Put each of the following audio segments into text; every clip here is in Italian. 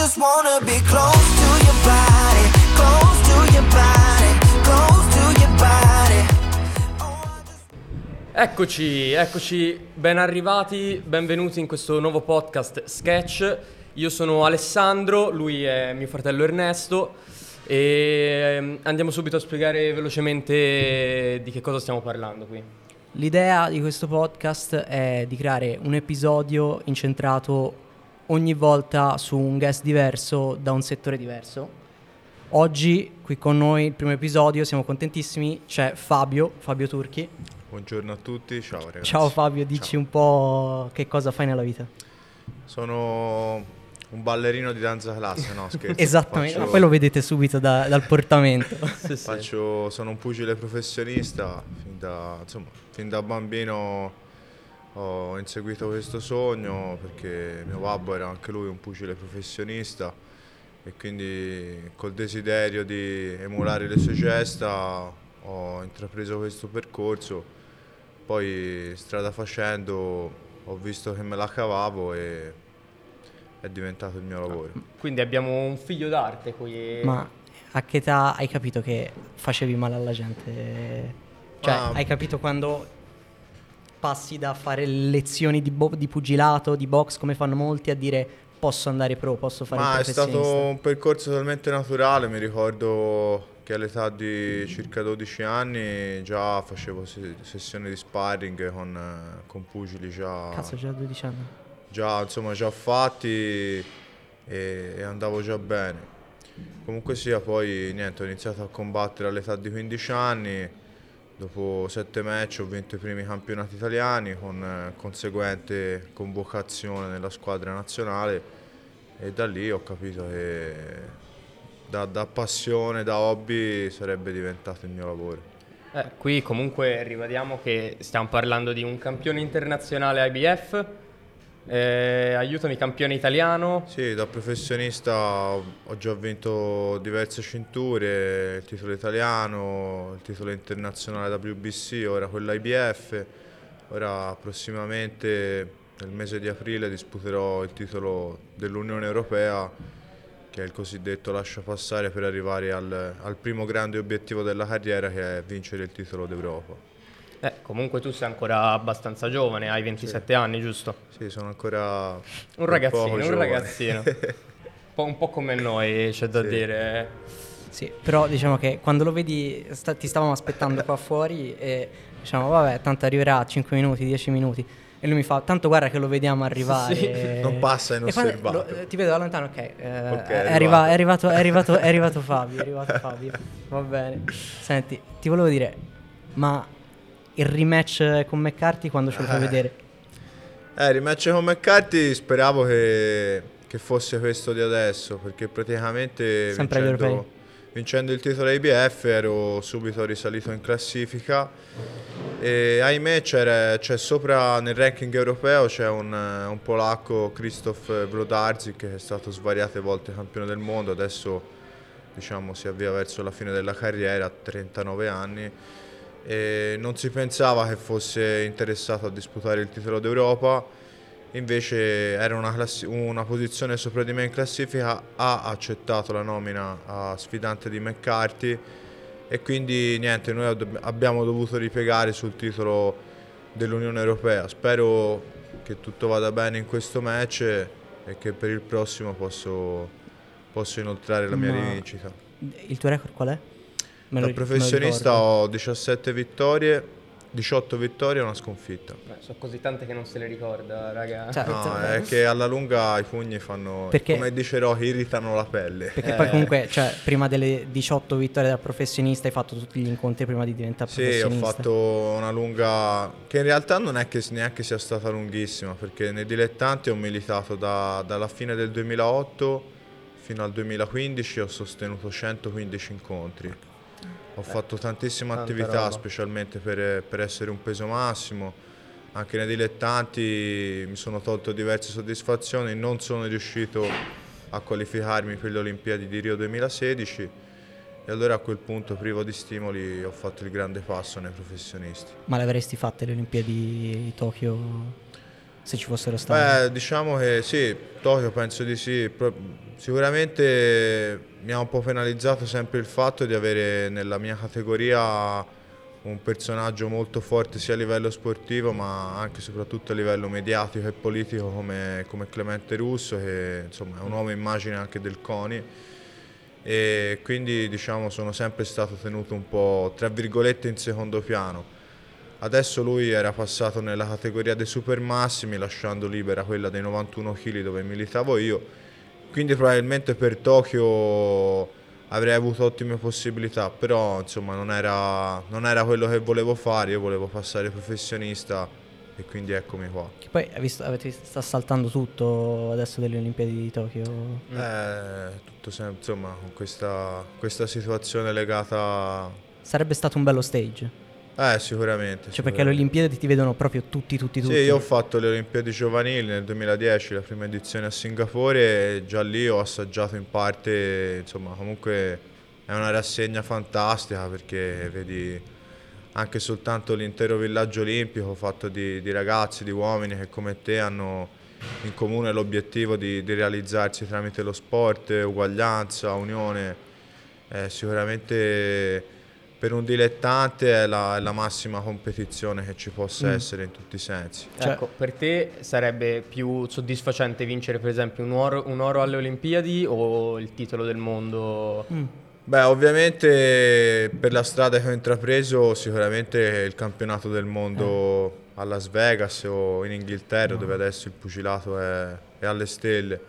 just wanna be close to your body, close to your body, close to your body. Oh, just Eccoci, eccoci, ben arrivati, benvenuti in questo nuovo podcast Sketch. Io sono Alessandro, lui è mio fratello Ernesto e ehm, andiamo subito a spiegare velocemente di che cosa stiamo parlando qui. L'idea di questo podcast è di creare un episodio incentrato ogni volta su un guest diverso da un settore diverso. Oggi qui con noi il primo episodio, siamo contentissimi, c'è Fabio, Fabio Turchi. Buongiorno a tutti, ciao ragazzi. Ciao Fabio, dici Ciao. un po' che cosa fai nella vita. Sono un ballerino di danza classe, no scherzo. Esattamente, Faccio- ma poi lo vedete subito da- dal portamento. Sì, faccio- sono un pugile professionista, fin da, insomma, fin da bambino ho inseguito questo sogno perché mio babbo era anche lui un pugile professionista e quindi col desiderio di emulare le sue gesta ho intrapreso questo percorso. Poi strada facendo ho visto che me la cavavo e è diventato il mio lavoro. Quindi abbiamo un figlio d'arte qui. Ma a che età hai capito che facevi male alla gente? Cioè, Ah. hai capito quando passi da fare lezioni di, bo- di pugilato, di box, come fanno molti, a dire posso andare pro, posso fare Ma il è stato un percorso talmente naturale, mi ricordo che all'età di circa 12 anni già facevo se- sessioni di sparring con, con pugili già, Cazzo, già 12 anni. già, insomma, già fatti e, e andavo già bene. Comunque sia, poi niente, ho iniziato a combattere all'età di 15 anni, dopo 7 match ho vinto i primi campionati italiani con eh, conseguente convocazione nella squadra nazionale e da lì ho capito che da, da passione, da hobby sarebbe diventato il mio lavoro. Eh, qui comunque ribadiamo che stiamo parlando di un campione internazionale IBF. Eh, aiutami, campione italiano. Sì, da professionista ho già vinto diverse cinture, il titolo italiano, il titolo internazionale WBC, ora quello IBF. Ora prossimamente nel mese di aprile disputerò il titolo dell'Unione Europea, che è il cosiddetto lascia passare per arrivare al, al primo grande obiettivo della carriera che è vincere il titolo d'Europa. Eh, comunque tu sei ancora abbastanza giovane, hai 27 anni, giusto? Sì, sono ancora Un ragazzino, poco un giovane. ragazzino. un, po', un come noi, c'è da Sì. dire. Sì, però diciamo che quando lo vedi, sta- ti stavamo aspettando qua fuori e diciamo, vabbè, tanto arriverà 5 minuti, 10 minuti. E lui mi fa, tanto guarda che lo vediamo arrivare. Sì. Non passa E inosservato. lo- ti vedo da lontano, ok. eh, Ok, è, arriva- è arrivato. arrivato, è, arrivato, è arrivato Fabio, è arrivato Fabio. Va bene. Senti, ti volevo dire, ma il rematch con McCarthy quando ce lo fai Eh. vedere? Eh, rimatch con McCarthy speravo che, che fosse questo di adesso, perché praticamente Sempre vincendo, vincendo il titolo IBF ero subito risalito in classifica e ahimè c'era, c'è sopra nel ranking europeo c'è un, un polacco Krzysztof Wlodarczyk che è stato svariate volte campione del mondo, adesso diciamo si avvia verso la fine della carriera a 39 anni e non si pensava che fosse interessato a disputare il titolo d'Europa, invece era una, classi- una posizione sopra di me in classifica, ha accettato la nomina a sfidante di McCarthy e quindi niente, noi abbiamo dovuto ripiegare sul titolo dell'Unione Europea. Spero che tutto vada bene in questo match e che per il prossimo posso, posso inoltrare la mia Ma- rivincita. Il tuo record qual è? Me Da lo professionista ho 17 vittorie, 18 vittorie e una sconfitta. Eh, sono così tante che non se le ricorda, raga. Cioè, No, t- è che alla lunga i pugni fanno, Perché- come dice Rocky, irritano la pelle. Perché Eh. poi comunque, cioè, prima delle 18 vittorie da professionista hai fatto tutti gli incontri prima di diventare Sì, ho professionista. fatto una lunga... che in realtà non è che neanche sia stata lunghissima, perché nei dilettanti ho militato da- dalla fine del 2008 fino al 2015, ho sostenuto 115 incontri. Ho fatto tantissima tanta attività, roba. specialmente per, per essere un peso massimo. Anche nei dilettanti mi sono tolto diverse soddisfazioni, non sono riuscito a qualificarmi per le Olimpiadi di Rio 2016 e allora a quel punto, privo di stimoli, ho fatto il grande passo nei professionisti. Ma le avresti fatte le Olimpiadi di Tokyo? se ci fossero stati. Beh, diciamo che sì, Tokyo penso di sì. Pro- sicuramente mi ha un po' penalizzato sempre il fatto di avere nella mia categoria un personaggio molto forte sia a livello sportivo ma anche e soprattutto a livello mediatico e politico come, come Clemente Russo che insomma è un uomo immagine anche del CONI e quindi diciamo sono sempre stato tenuto un po' tra virgolette in secondo piano. Adesso lui era passato nella categoria dei super massimi lasciando libera quella dei 91 kg dove militavo io, quindi probabilmente per Tokyo avrei avuto ottime possibilità, però insomma non era, non era quello che volevo fare, io volevo passare professionista e quindi eccomi qua. Che poi visto, avete sta saltando tutto adesso delle Olimpiadi di Tokyo. Eh, tutto sem- insomma con questa, questa situazione legata... Sarebbe stato un bello stage. Eh sicuramente. Cioè perché alle sicuramente. Olimpiadi ti vedono proprio tutti, tutti, tutti. Sì, io ho fatto le Olimpiadi giovanili nel 2010, la prima edizione a Singapore e già lì ho assaggiato in parte, insomma, comunque è una rassegna fantastica perché vedi anche soltanto l'intero villaggio olimpico fatto di, di ragazzi, di uomini che come te hanno in comune l'obiettivo di, di realizzarsi tramite lo sport, uguaglianza, unione. Eh, sicuramente per un dilettante è la, è la massima competizione che ci possa Mm. essere in tutti i sensi. Cioè- ecco, per te sarebbe più soddisfacente vincere per esempio un oro, un oro alle Olimpiadi o il titolo del mondo? Mm. Beh, ovviamente per la strada che ho intrapreso, sicuramente il campionato del mondo a Las Vegas o in Inghilterra, dove adesso il pugilato è, è alle stelle.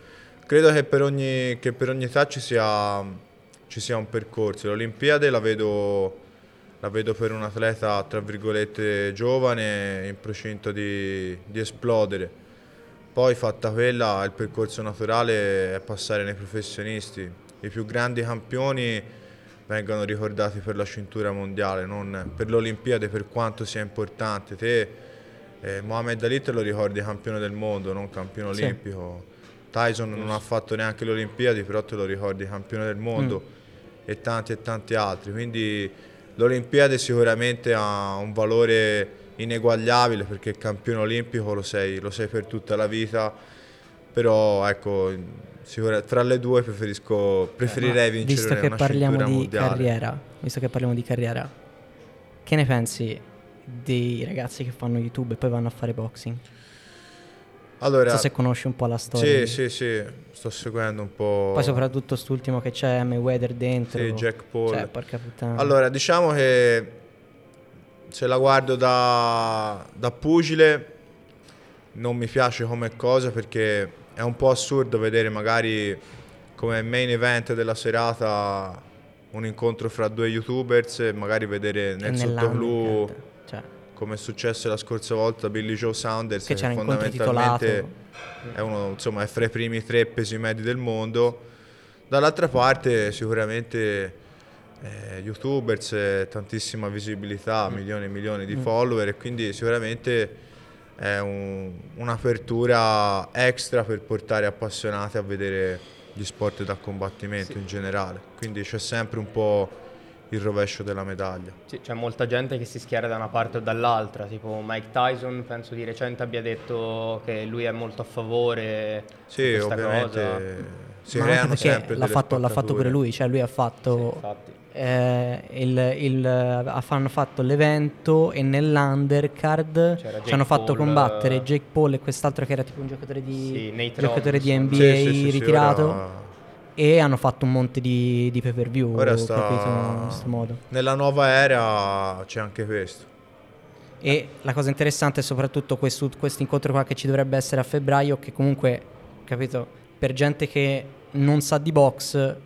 Credo che per ogni, che per ogni età ci sia, ci sia un percorso. L'Olimpiade la vedo, la vedo per un atleta, tra virgolette, giovane, in procinto di, di esplodere. Poi fatta quella, il percorso naturale è passare nei professionisti. I più grandi campioni vengono ricordati per la cintura mondiale, non per l'Olimpiade, per quanto sia importante. Te, eh, Mohamed Ali, te lo ricordi campione del mondo, non campione Sì. olimpico. Tyson non ha fatto neanche le Olimpiadi, però te lo ricordi campione del mondo e tanti e tanti altri. Quindi l'Olimpiade sicuramente ha un valore ineguagliabile perché il campione olimpico lo sei, lo sei per tutta la vita, però ecco, sicura- tra le due preferisco, preferirei Ma vincere visto che parliamo di mondiale. carriera, visto che parliamo di carriera, che ne pensi dei ragazzi che fanno YouTube e poi vanno a fare boxing? Allora, Non so se conosci un po' la storia. sì, sì, sì, sto seguendo un po'. Poi soprattutto quest'ultimo che c'è Mayweather dentro. Sì, Jack Paul. Cioè, porca puttana. Allora, diciamo che se la guardo da, da pugile non mi piace come cosa perché è un po' assurdo vedere magari come main event della serata un incontro fra due youtubers e magari vedere nel sottoblu come è successo la scorsa volta Billy Joe Saunders che che fondamentalmente è uno insomma è fra i primi tre pesi medi del mondo dall'altra parte sicuramente eh, youtubers eh, tantissima visibilità milioni e milioni Mm. di follower e quindi sicuramente è un- un'apertura extra per portare appassionati a vedere gli sport da combattimento Sì. in generale quindi c'è sempre un po' il rovescio della medaglia Sì, c'è molta gente che si schiera da una parte o dall'altra, tipo Mike Tyson penso di recente abbia detto che lui è molto a favore Sì, di questa ovviamente cosa. anche creano perché sempre l'ha fatto, l'ha fatto pure lui, cioè lui ha Sì, fatto infatti. eh, il, il- ha- hanno fatto l'evento e nell'undercard C'era ci Jake hanno fatto Paul, combattere eh, Jake Paul e quest'altro che era tipo un giocatore di, Sì, giocatore di. NBA Sì, sì, sì, sì, ritirato ora- e hanno fatto un monte di, di pay per view Ora sta- capito in questo modo Nella nuova era c'è anche questo. E la cosa interessante è soprattutto questo incontro qua che ci dovrebbe essere a febbraio, che comunque, capito, per gente che non sa di box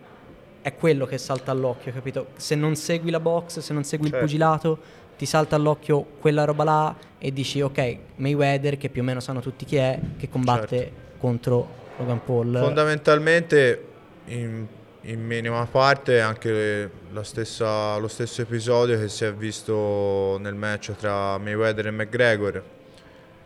è quello che salta all'occhio, capito? Se non segui la box, se non segui Certo. il pugilato, ti salta all'occhio quella roba là e dici ok, Mayweather, che più o meno sanno tutti chi è, che combatte Certo. contro Logan Paul. Fondamentalmente in, in minima parte anche la stessa- lo stesso episodio che si è visto nel match tra Mayweather e McGregor.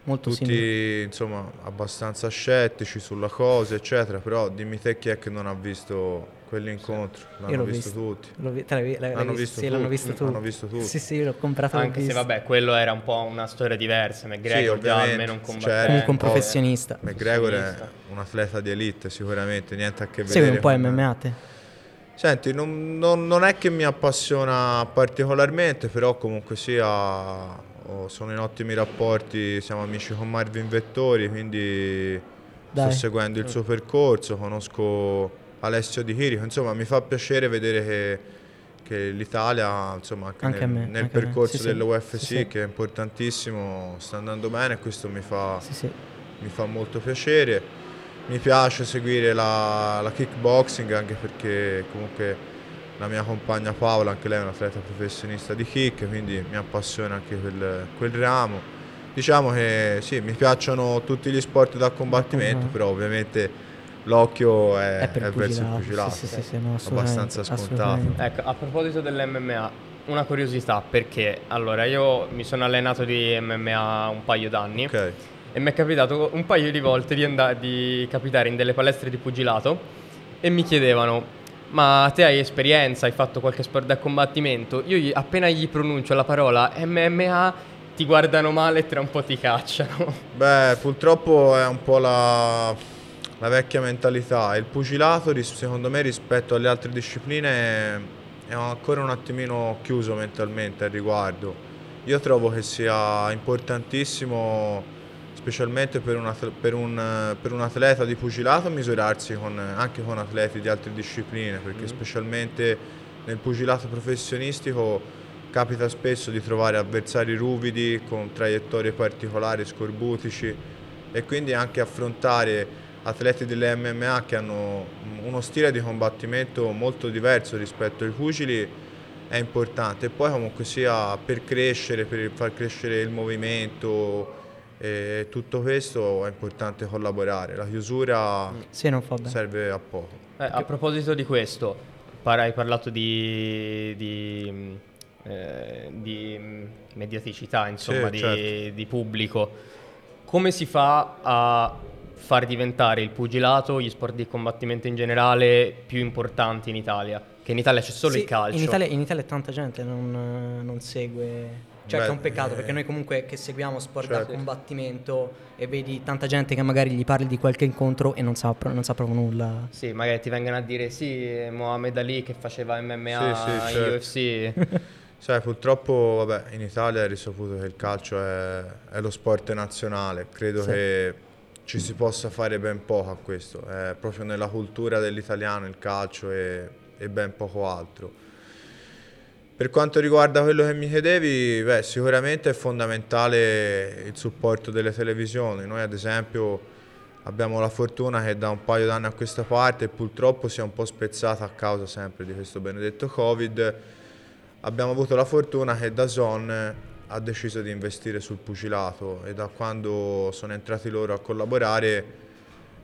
molto tutti simile. insomma abbastanza scettici sulla cosa, eccetera, però dimmi te chi è che non ha visto quell'incontro, l'hanno Io visto, visto. tutti. L'ho vi- l'hai l'hai- L'hanno visto? visto Sì, l'hanno tutti, visto tutti. l'hanno visto tutti. Sì, sì, l'ho comprato Anche se vabbè, quello era un po' una storia diversa, McGregor già ovviamente, almeno un certo. combattente. Comunque un professionista. McGregor è un atleta di elite sicuramente, niente a che vedere. Segui un po' MMA te? Senti, non, non- non è che mi appassiona particolarmente, però comunque sia ho- sono in ottimi rapporti, siamo amici con Marvin Vettori, quindi Dai. sto seguendo il suo percorso, conosco Alessio Di Chirico, insomma mi fa piacere vedere che, che l'Italia, insomma anche, Anche nel, me, nel anche percorso Sì, dell'UFC, Sì, che è importantissimo, sta andando bene e questo mi fa, Sì, mi fa molto piacere. Mi piace seguire la, la kickboxing anche perché comunque la mia compagna Paola, anche lei è un'atleta professionista di kick, quindi mi appassiona anche quel, quel ramo. Diciamo che sì, mi piacciono tutti gli sport da combattimento, Mhm. però ovviamente l'occhio è, È per è verso il pugilato, sì, sì, sì, sì, no, abbastanza scontato. Ecco, a proposito dell'MMA, una curiosità, perché allora io mi sono allenato di MMA un paio d'anni Ok, e mi è capitato un paio di volte di, andare, di capitare in delle palestre di pugilato e mi chiedevano ma te hai esperienza, hai fatto qualche sport da combattimento? Io gli- appena gli pronuncio la parola MMA ti guardano male e tra un po' ti cacciano. Beh, purtroppo è un po' la, la vecchia mentalità. Il pugilato, secondo me, rispetto alle altre discipline, è, ancora un attimino chiuso mentalmente al riguardo. Io trovo che sia importantissimo, specialmente per un, per un, per un atleta di pugilato, misurarsi con- anche con atleti di altre discipline, perché specialmente nel pugilato professionistico capita spesso di trovare avversari ruvidi con traiettorie particolari, scorbutici e quindi anche affrontare atleti delle MMA che hanno uno stile di combattimento molto diverso rispetto ai pugili è importante. E poi comunque sia per crescere, per far crescere il movimento e tutto questo è importante collaborare. La chiusura Sì, non fa bene. serve a poco. Eh, a proposito di questo, par- hai parlato di, di, eh, di, mediaticità, insomma, Sì, di, certo. di pubblico. Come si fa a far diventare il pugilato, gli sport di combattimento in generale, più importanti in Italia? Che in Italia c'è solo Sì, il calcio. In Italia, in Italia tanta gente non, non segue. Cioè, Beh, è un peccato eh, perché noi comunque che seguiamo sport da certo. combattimento e vedi tanta gente che magari gli parli di qualche incontro e non sa, non sa proprio nulla. Sì, magari ti vengono a dire sì, Mohamed Ali che faceva MMA Sì, sì, in certo. UFC. Sai, purtroppo vabbè, in Italia è risaputo che il calcio è, è lo sport nazionale, credo Sì. che ci si possa fare ben poco a questo, è proprio nella cultura dell'italiano il calcio e, e ben poco altro. Per quanto riguarda quello che mi chiedevi, beh, sicuramente è fondamentale il supporto delle televisioni. Noi ad esempio abbiamo la fortuna che da un paio d'anni a questa parte purtroppo sia un po' spezzata a causa sempre di questo benedetto Covid. Abbiamo avuto la fortuna che Dazon ha deciso di investire sul pugilato e da quando sono entrati loro a collaborare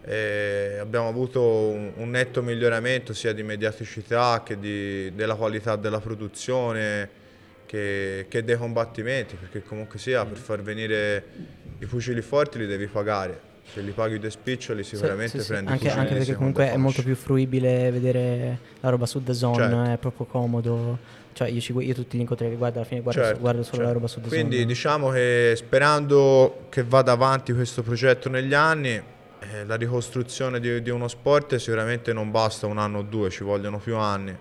eh, abbiamo avuto un, un netto miglioramento sia di mediaticità che di- della qualità della produzione che, che dei combattimenti, perché comunque sia per far venire i pugili forti li devi pagare. Se li paghi dei spiccioli sicuramente Sì, sì, sì. prendi i Anche, anche perché comunque è molto più fruibile vedere la roba su The Zone, Certo. è proprio comodo. Cioè, io, ci, io tutti gli incontri che guardo alla fine guardo, Certo, guardo solo la certo. roba su Quindi Zone. diciamo che sperando che vada avanti questo progetto negli anni, eh, la ricostruzione di, di uno sport sicuramente non basta un anno o due, ci vogliono più anni.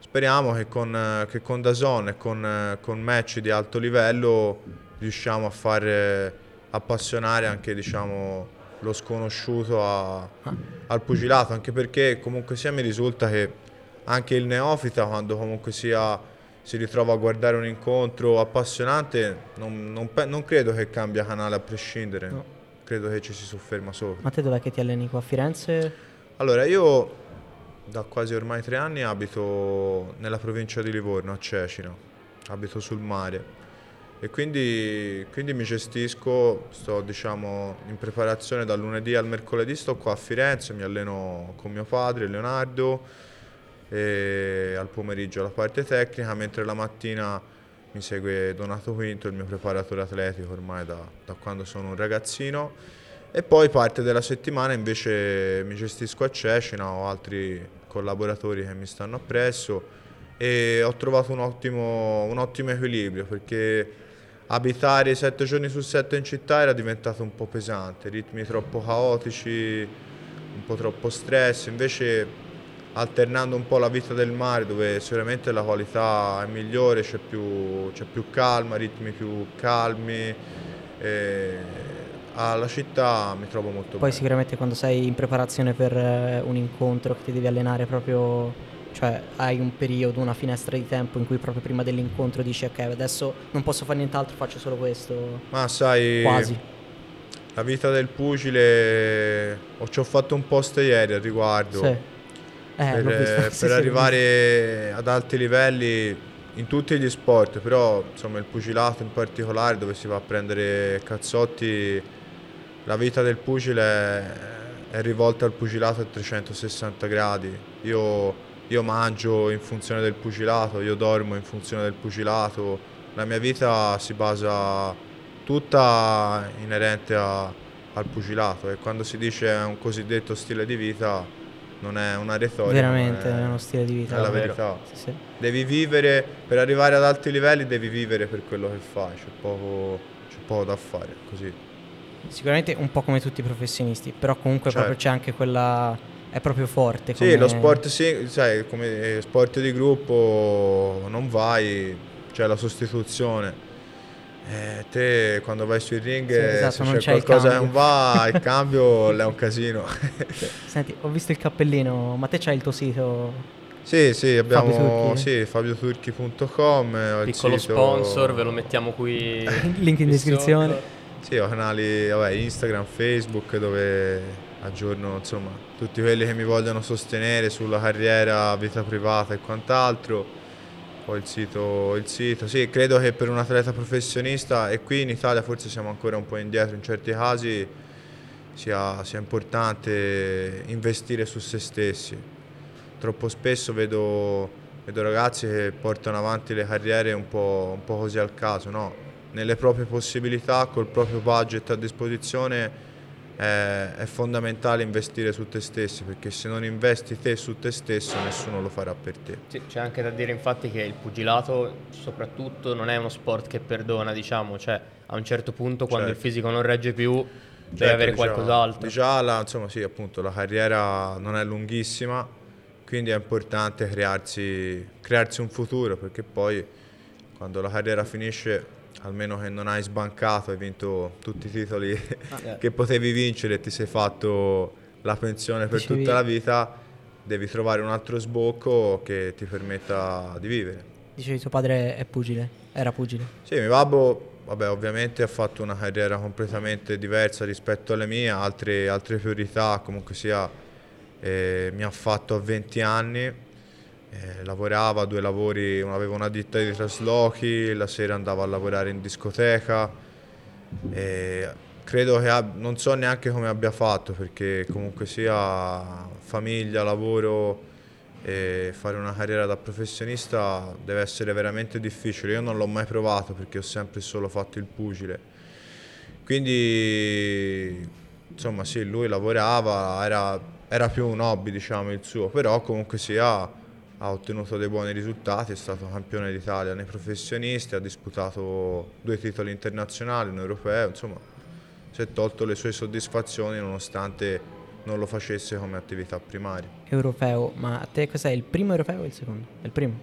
Speriamo che con, che con DAZN e con, con match di alto livello riusciamo a far eh, appassionare anche diciamo, lo sconosciuto a- al pugilato, anche perché comunque sia mi risulta che anche il neofita quando comunque sia si ritrova a guardare un incontro appassionante non, non non credo che cambia canale a prescindere, No. credo che ci si sofferma sopra. Ma te dov'è che ti alleni qua a Firenze? Allora, io da quasi ormai tre anni abito nella provincia di Livorno, a Cecina, abito sul mare e quindi, quindi mi gestisco, sto diciamo in preparazione dal lunedì al mercoledì, sto qua a Firenze, mi alleno con mio padre Leonardo e al pomeriggio la parte tecnica, mentre la mattina mi segue Donato Quinto, il mio preparatore atletico ormai da, da quando sono un ragazzino. E poi parte della settimana invece mi gestisco a Cecina, ho altri collaboratori che mi stanno appresso e ho trovato un ottimo, un ottimo equilibrio perché abitare sette giorni su sette in città era diventato un po' pesante, ritmi troppo caotici, un po' troppo stress, invece alternando un po' la vita del mare dove sicuramente la qualità è migliore, c'è più, c'è più calma, ritmi più calmi. Alla città mi trovo molto Poi bene. sicuramente quando sei in preparazione per eh, un incontro che ti devi allenare proprio, cioè hai un periodo, una finestra di tempo in cui proprio prima dell'incontro dici ok adesso non posso fare nient'altro, faccio solo questo, Ma sai, quasi. la vita del pugile, ho, ci ho fatto un post ieri al riguardo. Sì. Eh, per, visto. per Sì, arrivare ad alti livelli in tutti gli sport, però insomma il pugilato in particolare dove si va a prendere cazzotti, la vita del pugile è, è rivolta al pugilato a 360 gradi. Io, io mangio in funzione del pugilato, io dormo in funzione del pugilato, la mia vita si basa tutta inerente a- al pugilato e quando si dice un cosiddetto stile di vita non è una retorica. Veramente è uno stile di vita. È la verità. Sì, sì. Devi vivere, per arrivare ad alti livelli devi vivere per quello che fai, c'è poco, c'è poco da fare, così. Sicuramente un po' come tutti i professionisti, però comunque Certo. proprio c'è anche quella... è proprio forte. Sì, come- lo sport, sì, sai, come eh, sport di gruppo non vai, c'è la sostituzione. Eh, te quando vai sui ring, Sì, esatto, se c'è qualcosa che non va, il cambio è un casino. Senti, ho visto il cappellino, ma te c'hai il tuo sito? sì, sì, abbiamo Turchi? sì, fabioturchi.com, il Piccolo sito- sponsor, ve lo mettiamo qui. Link in descrizione. Sì, ho canali vabbè, Instagram, Facebook dove aggiorno insomma tutti quelli che mi vogliono sostenere sulla carriera, vita privata e quant'altro. Poi il sito, il sito, sì, credo che per un atleta professionista e qui in Italia forse siamo ancora un po' indietro in certi casi sia, sia importante investire su se stessi. Troppo spesso vedo, vedo ragazzi che portano avanti le carriere un po', un po' così al caso, no? Nelle proprie possibilità, col proprio budget a disposizione è, è fondamentale investire su te stessi perché se non investi te su te stesso nessuno lo farà per te. Sì, c'è anche da dire infatti che il pugilato soprattutto non è uno sport che perdona, diciamo, cioè a un certo punto quando Certo. il fisico non regge più devi Certo, avere diciamo, qualcos'altro. Già la, insomma, sì, appunto, la carriera non è lunghissima, quindi è importante crearsi, crearsi un futuro perché poi quando la carriera finisce, almeno che non hai sbancato, hai vinto tutti i titoli eh. che potevi vincere e ti sei fatto la pensione per Dicevi- tutta la vita, devi trovare un altro sbocco che ti permetta di vivere. Dicevi tuo padre è pugile, era pugile. Sì, mio babbo, vabbè, ovviamente ha fatto una carriera completamente diversa rispetto alle mie, altre, altre priorità, comunque sia, eh, mi ha fatto a 20 anni, eh, lavorava due lavori, aveva una ditta di traslochi, la sera andava a lavorare in discoteca, e credo che ab- non so neanche come abbia fatto perché comunque sia famiglia, lavoro e fare una carriera da professionista deve essere veramente difficile. Io non l'ho mai provato perché ho sempre solo fatto il pugile. Quindi insomma sì, lui lavorava, era, era più un hobby diciamo il suo, però comunque sia ha ottenuto dei buoni risultati, è stato campione d'Italia nei professionisti, ha disputato due titoli internazionali, un europeo, insomma si è tolto le sue soddisfazioni nonostante non lo facesse come attività primaria. Europeo, ma a te cos'è il primo europeo o il secondo? Il primo.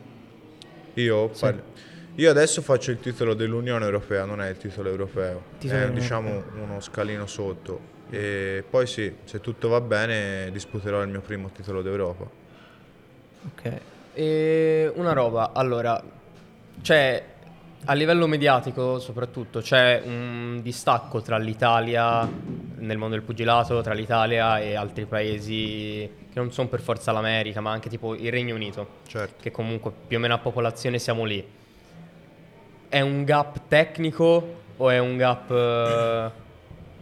Io, Sì. parli- io adesso faccio il titolo dell'Unione Europea, non è il titolo europeo, Titolo è diciamo uno scalino sotto. E poi sì, se tutto va bene disputerò il mio primo titolo d'Europa. Ok. E una roba, allora, c'è a livello mediatico soprattutto c'è un distacco tra l'Italia nel mondo del pugilato, tra l'Italia e altri paesi che non sono per forza l'America, ma anche tipo il Regno Unito, Certo. che comunque più o meno a popolazione siamo lì. È un gap tecnico o è un gap eh,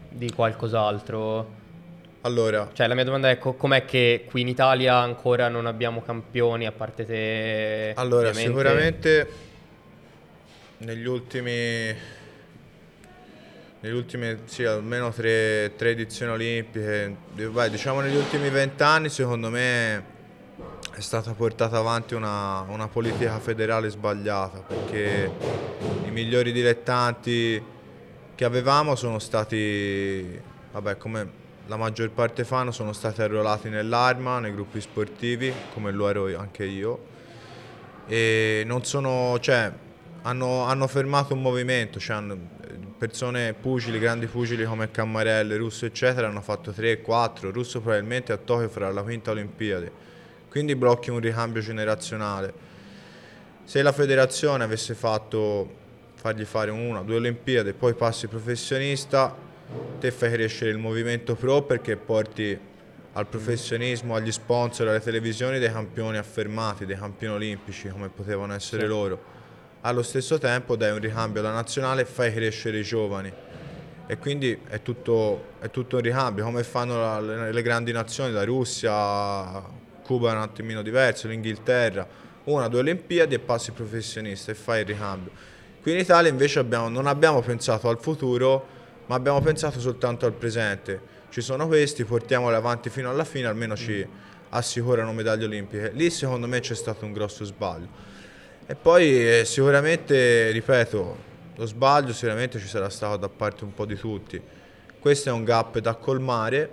di qualcos'altro? Allora, Cioè, la mia domanda è: co- com'è che qui in Italia ancora non abbiamo campioni, a parte te? allora ovviamente? sicuramente negli ultimi negli ultimi sì, almeno tre, tre edizioni olimpiche, Beh, diciamo negli ultimi vent'anni secondo me è stata portata avanti una, una politica federale sbagliata perché i migliori dilettanti che avevamo sono stati, vabbè come la maggior parte fanno, sono stati arruolati nell'arma, nei gruppi sportivi, come lo ero anche io, e non sono, cioè, hanno, hanno fermato un movimento, cioè persone pugili, grandi pugili come Cammarelle, Russo eccetera hanno fatto 3, 4, Russo probabilmente a Tokyo farà la quinta Olimpiade, quindi blocchi un ricambio generazionale. Se la federazione avesse fatto fargli fare una, due Olimpiadi poi passi professionista, te fai crescere il movimento pro perché porti al professionismo, agli sponsor, alle televisioni dei campioni affermati, dei campioni olimpici come potevano essere sì. loro allo stesso tempo dai un ricambio alla nazionale e fai crescere i giovani. E quindi è tutto, è tutto un ricambio, come fanno la, le, le, grandi nazioni, la Russia, Cuba è un attimino diverso, l'Inghilterra, una, due Olimpiadi e passi professionista e fai il ricambio. Qui in Italia invece abbiamo, non abbiamo pensato al futuro, ma abbiamo pensato soltanto al presente. Ci sono questi, portiamoli avanti fino alla fine, almeno ci assicurano medaglie olimpiche. Lì secondo me c'è stato un grosso sbaglio. E poi eh, sicuramente, ripeto, lo sbaglio sicuramente ci sarà stato da parte un po' di tutti. Questo è un gap da colmare,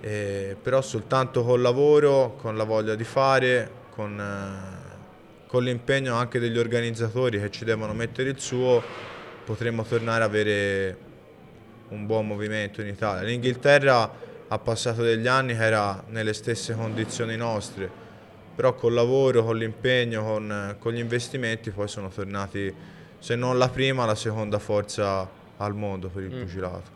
eh, però soltanto col lavoro, con la voglia di fare, con, eh, con l'impegno anche degli organizzatori che ci devono mettere il suo, potremmo tornare ad avere un buon movimento in Italia. L'Inghilterra ha passato degli anni che era nelle stesse condizioni nostre però col lavoro, con l'impegno, con, con, gli investimenti poi sono tornati, se non la prima, la seconda forza al mondo per il mm. pugilato.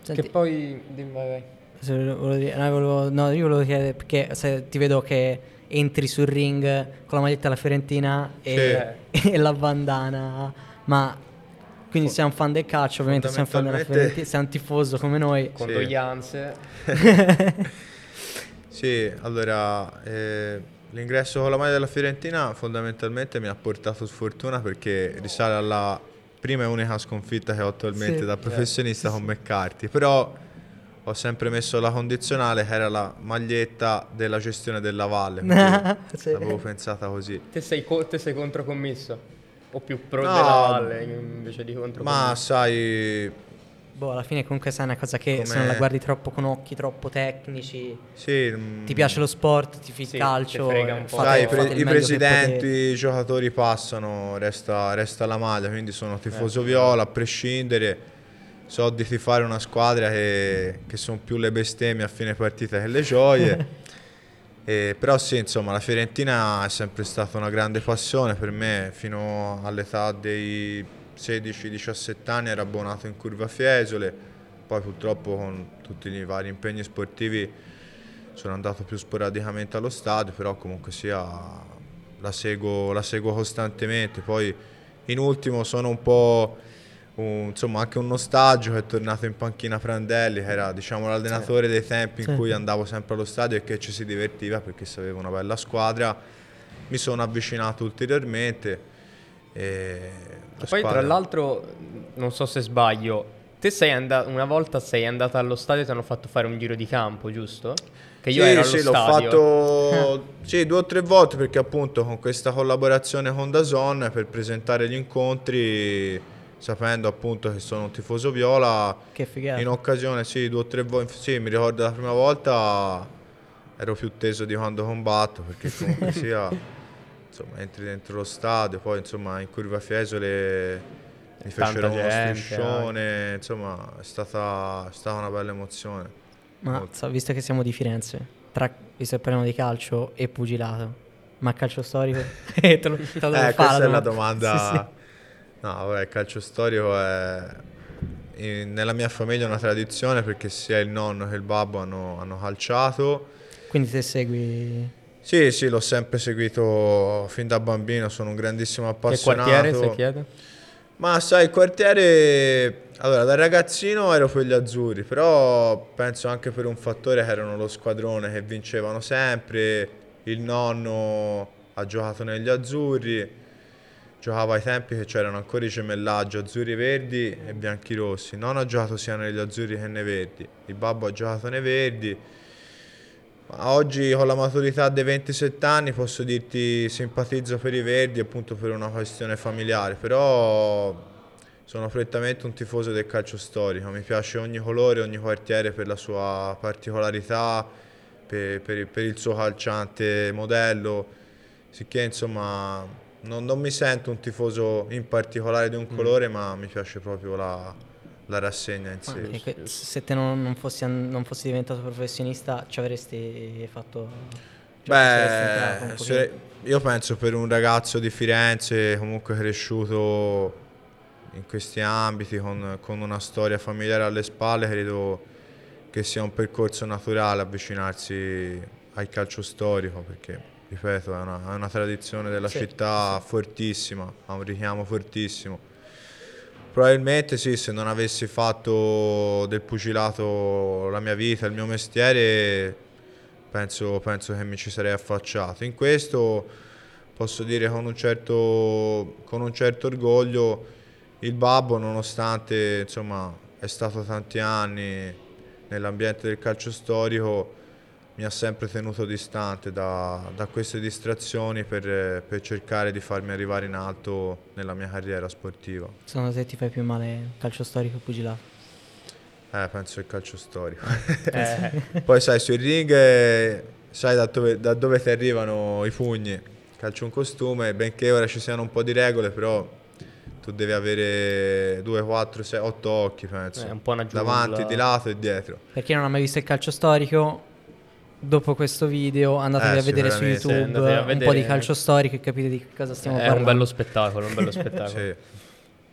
Senti, che poi... Dimmi, vai. no, volevo, no, io volevo chiedere perché se ti vedo che entri sul ring con la maglietta della Fiorentina e, sì. e la bandana, ma quindi sei un fan del calcio, ovviamente sei un fan della Fiorentina, sei un tifoso come noi. Condoglianze. Sì. Sì, allora eh, l'ingresso con la maglia della Fiorentina fondamentalmente mi ha portato sfortuna perché risale alla prima e unica sconfitta che ho attualmente sì, da professionista yeah. con McCarthy, però ho sempre messo la condizionale che era la maglietta della gestione della valle, sì. l'avevo pensata così. Te sei, co- te sei controcommesso? O più pro no, della valle invece di controcommesso? Ma sai Boh, alla fine comunque sai una cosa che Com'è? se non la guardi troppo con occhi troppo tecnici, sì, mm, ti piace lo sport, ti fi il sì, calcio, frega un po'. Fate, sai, pre- i presidenti, i giocatori passano, resta, resta, la maglia, quindi sono tifoso eh, viola a prescindere. So di tifare una squadra che, che sono più le bestemmie a fine partita che le gioie. eh, però sì, insomma, la Fiorentina è sempre stata una grande passione per me fino all'età dei 16-17 anni ero abbonato in Curva Fiesole, poi purtroppo con tutti i vari impegni sportivi sono andato più sporadicamente allo stadio, però comunque sia la seguo, la seguo costantemente. Poi in ultimo sono un po' un, insomma anche un nostalgico, è tornato in panchina Prandelli, che era diciamo, l'allenatore dei tempi in sì. cui andavo sempre allo stadio e che ci si divertiva perché si aveva una bella squadra. Mi sono avvicinato ulteriormente. E poi squadra. tra l'altro, non so se sbaglio, te sei andato, una volta sei andata allo stadio e ti hanno fatto fare un giro di campo, giusto? Che io sì, ero allo sì, stadio. l'ho fatto sì, due o tre volte perché appunto con questa collaborazione con Dazon per presentare gli incontri sapendo appunto che sono un tifoso viola che figata in occasione sì due o tre volte sì mi ricordo la prima volta ero più teso di quando combatto perché comunque sia insomma, entri dentro lo stadio, poi insomma in curva Fiesole mi fecero uno striscione, insomma è stata, è stata, una bella emozione. Ma so, visto che siamo di Firenze, tra, visto che parliamo di calcio e pugilato, ma calcio storico? eh, questa è la domanda. Sì, sì. No, vabbè, il calcio storico è... Nella mia famiglia è una tradizione perché sia il nonno che il babbo hanno, hanno calciato. Quindi te segui sì, sì, l'ho sempre seguito fin da bambino, sono un grandissimo appassionato. Che quartiere, se chiede? Ma sai, il quartiere... Allora, da ragazzino ero per gli azzurri, però penso anche per un fattore che erano lo squadrone che vincevano sempre, il nonno ha giocato negli azzurri giocavo ai tempi che c'erano ancora i gemellaggi azzurri verdi e bianchi rossi. Non ho giocato sia negli azzurri che nei verdi. Il babbo ha giocato nei verdi. Ma oggi con la maturità dei 27 anni posso dirti simpatizzo per i verdi appunto per una questione familiare, però sono prettamente un tifoso del calcio storico, mi piace ogni colore, ogni quartiere per la sua particolarità, per, per- per il suo calciante modello, sicché insomma non, non mi sento un tifoso in particolare di un colore, ma mi piace proprio la, la rassegna in sé. che- se te non, non fossi, non fossi diventato professionista ci avresti fatto... cioè, Beh, se- io penso per un ragazzo di Firenze comunque cresciuto in questi ambiti con, con una storia familiare alle spalle, credo che sia un percorso naturale avvicinarsi al calcio storico perché, ripeto, è una, è una tradizione della Sì, città fortissima, ha un richiamo fortissimo. Probabilmente sì, se non avessi fatto del pugilato la mia vita, il mio mestiere, penso, penso che mi ci sarei affacciato. In questo posso dire con un certo, con un certo orgoglio il babbo, nonostante insomma, è stato tanti anni nell'ambiente del calcio storico, mi ha sempre tenuto distante da, da queste distrazioni per, per cercare di farmi arrivare in alto nella mia carriera sportiva. Secondo te ti fai più male calcio storico o pugilato? Eh, penso il calcio storico. Eh, Poi sai, sui ring eh, sai da dove, da dove ti arrivano i pugni. Calcio un costume, benché ora ci siano un po' di regole, però tu devi avere 2, 4, 6, 8 occhi, penso. È un po' una giungla. Davanti, di lato e dietro. Per chi non ha mai visto il calcio storico, dopo questo video andatevi Eh, a vedere su. YouTube a un po' vedere. di calcio storico e capite di cosa stiamo è parlando. un bello spettacolo, un bello spettacolo. Sì.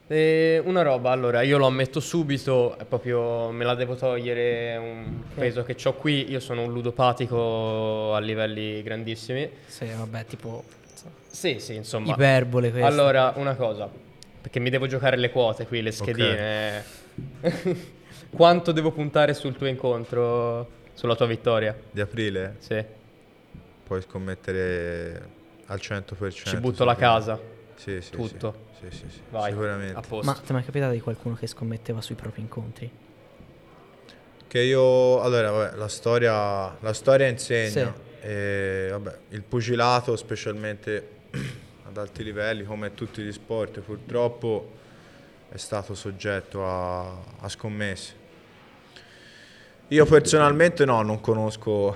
E una roba, allora, io lo ammetto subito, è proprio me la devo togliere un peso che ho qui, io sono un ludopatico a livelli grandissimi. Sì, vabbè, tipo Sì, sì, insomma. iperbole questo. Allora, una cosa, perché mi devo giocare le quote qui, le schedine. Quanto devo puntare sul tuo incontro, sulla tua vittoria? Di aprile Sì, puoi scommettere al 100%. ci butto la casa, Sì, sì, tutto. Sì, sì, sì, vai, a Sicuramente. posto. Ma ti è mai capitato di qualcuno che scommetteva sui propri incontri? Che io, allora, vabbè, la storia, la storia insegna. E, vabbè, il pugilato, specialmente ad alti livelli, come tutti gli sport, purtroppo è stato soggetto a, a scommesse. Io personalmente no, non conosco,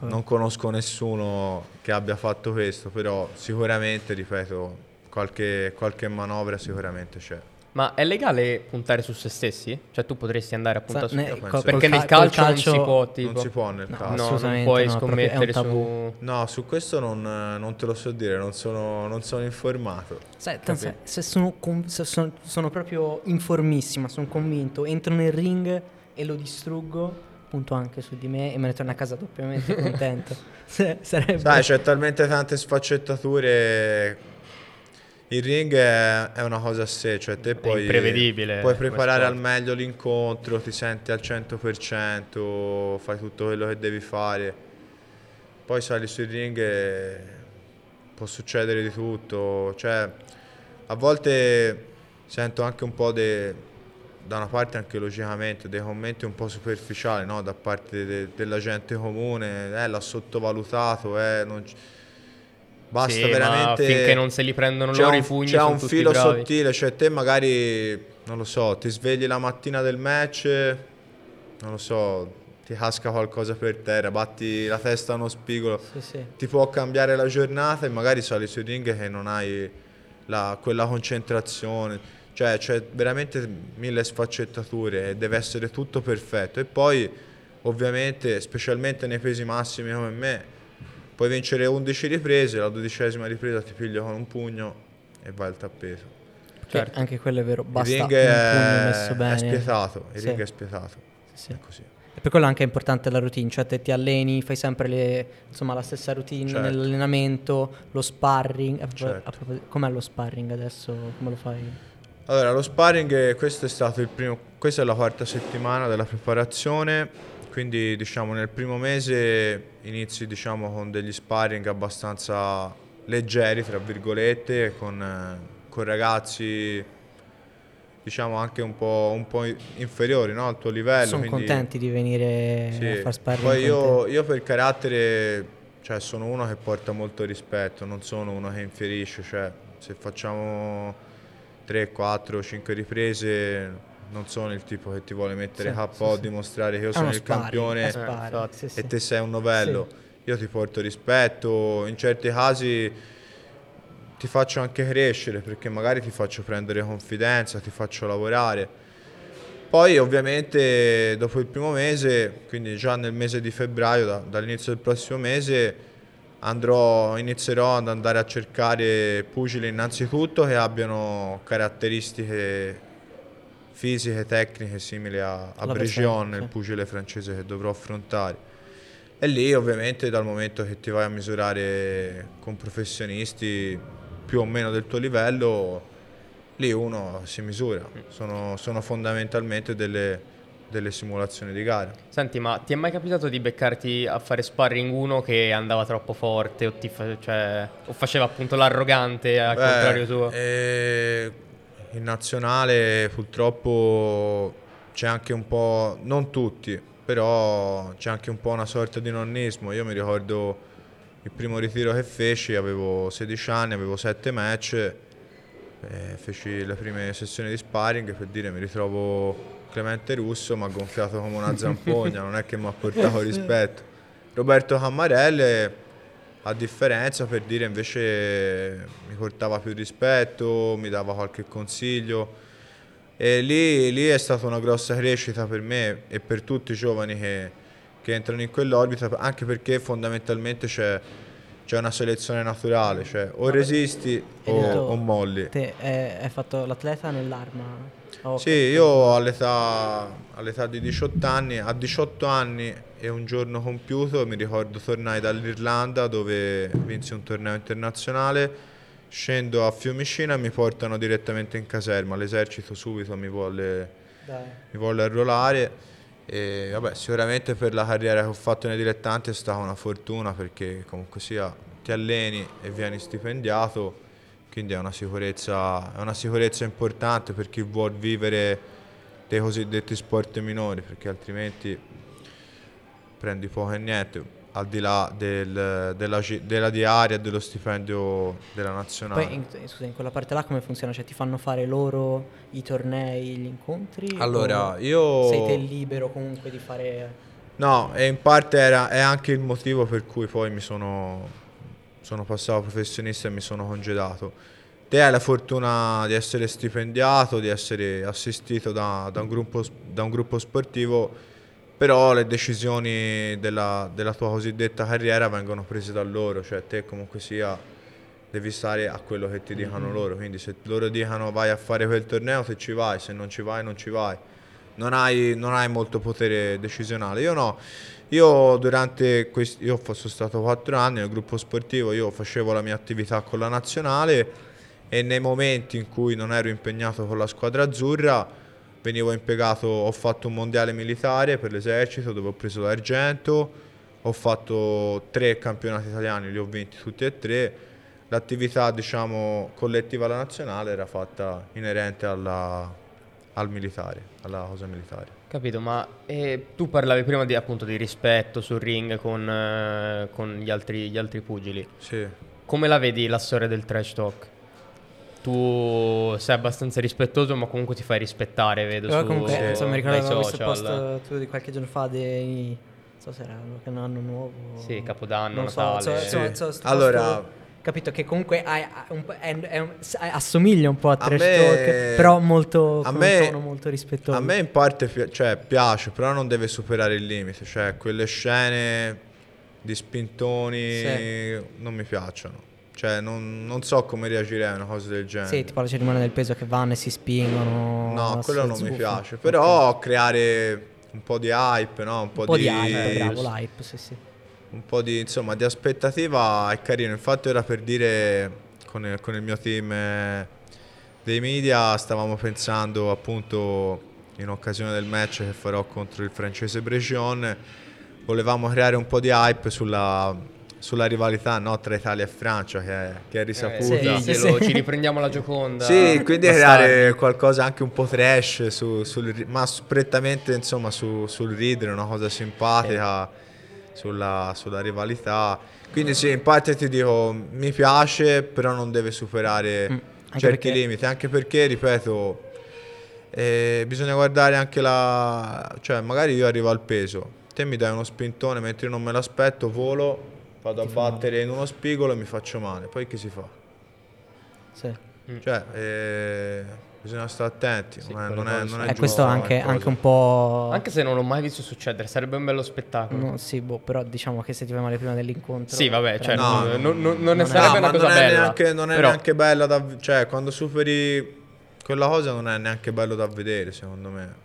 non conosco nessuno che abbia fatto questo, però sicuramente, ripeto, qualche, qualche manovra sicuramente c'è. Ma è legale puntare su se stessi? Cioè tu potresti andare a puntare Sa- su ne- col- Perché nel ca- col calcio, non si può, tipo... Non si può nel No, caso. No, non puoi no, scommettere su... No, su questo non, non te lo so dire, non sono, non sono informato. Sai, se, sono, se sono, sono proprio informissima, sono convinto, entro nel ring e lo distruggo, punto anche su di me e me ne torno a casa doppiamente contento. Sarebbe... Sai, c'è talmente tante sfaccettature. Il ring è, è una cosa a sé, cioè te puoi, imprevedibile puoi preparare al meglio l'incontro, ti senti al 100%, fai tutto quello che devi fare. Poi sali sul ring e può succedere di tutto. Cioè, a volte sento anche un po' de- da una parte anche logicamente dei commenti un po' superficiali no? da parte de- della gente comune, eh, l'ha sottovalutato, eh, non c- basta Sì, veramente... finché non se li prendono c'è loro un, i pugni c'è sono un tutti filo bravi. sottile, cioè te magari, non lo so, ti svegli la mattina del match, non lo so, ti casca qualcosa per terra, batti la testa a uno spigolo, Sì, sì. ti può cambiare la giornata e magari sali sui ring che non hai la- quella concentrazione. Cioè c'è veramente mille sfaccettature e deve essere tutto perfetto. E poi ovviamente, specialmente nei pesi massimi come me, puoi vincere 11 riprese, la dodicesima ripresa ti piglia con un pugno e vai al tappeto. Certo. Anche quello è vero, basta il ring è, messo bene. è spietato, il Sì. ring è spietato. Sì, sì. È così. E per quello anche è importante la routine, cioè te ti alleni, fai sempre le- insomma, la stessa routine Certo. nell'allenamento, lo sparring. A, Certo. com'è lo sparring adesso? Come lo fai? Allora, lo sparring, questo è stato il primo, questa è la quarta settimana della preparazione, quindi diciamo nel primo mese inizi diciamo con degli sparring abbastanza leggeri, tra virgolette, con, con ragazzi diciamo anche un po', un po' inferiori no, al tuo livello. Sono quindi- contenti di venire sì. a far sparring Poi io, io per carattere cioè, sono uno che porta molto rispetto, non sono uno che infierisce, cioè, se facciamo 3, 4, 5 riprese non sono il tipo che ti vuole mettere Sì, KO, sì, dimostrare che io sono il campione è sparring, infatti. sì, e te sei un novello. Io ti porto rispetto, in certi casi ti faccio anche crescere perché magari ti faccio prendere confidenza, ti faccio lavorare. Poi ovviamente dopo il primo mese, quindi già nel mese di febbraio, da- dall'inizio del prossimo mese, andrò, inizierò ad andare a cercare pugili innanzitutto che abbiano caratteristiche fisiche, tecniche simili a, a Bregion, il pugile francese che dovrò affrontare. E lì ovviamente dal momento che ti vai a misurare con professionisti più o meno del tuo livello, lì uno si misura. Sono, sono fondamentalmente delle, delle simulazioni di gara. Senti, ma ti è mai capitato di beccarti a fare sparring uno che andava troppo forte o, ti fa- cioè, o faceva appunto l'arrogante al Beh, contrario tuo? eh, in nazionale purtroppo c'è anche un po', non tutti, però c'è anche un po' una sorta di nonnismo. Io mi ricordo il primo ritiro che feci, avevo 16 anni, avevo 7 match, eh, feci le prime sessioni di sparring per dire mi ritrovo Clemente Russo, mi ha gonfiato come una zampogna, non è che mi ha portato rispetto. Roberto Cammarelle a differenza per dire invece mi portava più rispetto, mi dava qualche consiglio e lì, lì è stata una grossa crescita per me e per tutti i giovani che, che entrano in quell'orbita, anche perché fondamentalmente c'è, c'è una selezione naturale, cioè o resisti o, detto- o molli. Te hai fatto l'atleta nell'arma? Oh, Sì, ok. io all'età, all'età di 18 anni, a 18 anni e un giorno compiuto, mi ricordo tornai dall'Irlanda dove vinsi un torneo internazionale, scendo a Fiumicino e mi portano direttamente in caserma, l'esercito subito mi vuole, Dai. mi vuole arruolare e vabbè sicuramente per la carriera che ho fatto nei dilettanti è stata una fortuna perché comunque sia ti alleni e vieni stipendiato quindi è una sicurezza, è una sicurezza importante per chi vuol vivere dei cosiddetti sport minori perché altrimenti prendi poco e niente al di là del- della, della diaria e dello stipendio della nazionale. Poi, in, scusa, in quella parte là come funziona? Cioè ti fanno fare loro i tornei, gli incontri? Allora, io... Sei te libero comunque di fare... No, e in parte era, è anche il motivo per cui poi mi sono, sono passato professionista e mi sono congedato. Te hai la fortuna di essere stipendiato, di essere assistito da, da un, gruppo, da un gruppo sportivo, però le decisioni della, della tua cosiddetta carriera vengono prese da loro, cioè te comunque sia devi stare a quello che ti dicano loro, quindi se loro dicano vai a fare quel torneo te ci vai, se non ci vai non ci vai. Non hai, non hai molto potere decisionale. Io no, io durante questi, io sono stato quattro anni nel gruppo sportivo, io facevo la mia attività con la nazionale e nei momenti in cui non ero impegnato con la squadra azzurra venivo impiegato, ho fatto un mondiale militare per l'esercito dove ho preso l'argento, ho fatto tre campionati italiani, li ho vinti tutti e tre. L'attività diciamo collettiva alla nazionale era fatta inerente alla, al militare, alla cosa militare. Capito, ma eh, tu parlavi prima di, appunto di rispetto sul ring con, eh, con gli, altri, gli altri pugili. Sì. Come la vedi la storia del trash talk? Tu sei abbastanza rispettoso, ma comunque ti fai rispettare, vedo Però su, comunque, sì. insomma, mi ricordo dai avevo visto post tu di qualche giorno fa dei... Non so se era che un anno nuovo. Sì, Capodanno, non so, Natale. so- so- Sì. so- sto Allora- post- capito che comunque è- è s- assomiglia un po' a A trash me- talk, però molto a con me- molto rispettoso. A me in parte pi- cioè, piace, però non deve superare il limite, cioè quelle scene di spintoni Sì. non mi piacciono. Cioè, non, non so come reagirei a una cosa del genere. Sì, tipo la cerimonia del peso che vanno e si spingono. No, quello non mi sbuffano. piace. Però creare un po' di hype, no? Un po', un po' di di, hype, bravo, l'hype, sì, sì. un po' di, insomma, di aspettativa è carino. Infatti ora per dire con il, con il mio team eh, dei media stavamo pensando appunto in occasione del match che farò contro il francese Bregion volevamo creare un po' di hype sulla, sulla rivalità no, tra Italia e Francia che è, che è Eh, risaputa. sì, diglielo, sì, sì. ci riprendiamo la Gioconda. Sì, quindi creare qualcosa anche un po' trash, su- sul ma prettamente insomma su- sul ridere, una cosa simpatica sulla, sulla rivalità. Quindi sì, in parte ti dico, mi piace, però non deve superare Mm, certi perché- limiti, anche perché, ripeto, eh, bisogna guardare anche la... cioè magari io arrivo al peso, te mi dai uno spintone mentre io non me l'aspetto, volo, vado a battere in uno spigolo e mi faccio male, poi che si fa? Sì. Cioè, eh, bisogna stare attenti, Sì, non è, non è, non è E giusto questo anche, anche un po'... Anche se non l'ho mai visto succedere, sarebbe un bello spettacolo. No, sì, boh, però diciamo che se ti fai male prima dell'incontro... Sì, vabbè, cioè, No, non, no, non- non- non non ne è- sarebbe No, una cosa non è bella. neanche, non è però- neanche bella da... Cioè, quando superi quella cosa non è neanche bello da vedere, secondo me.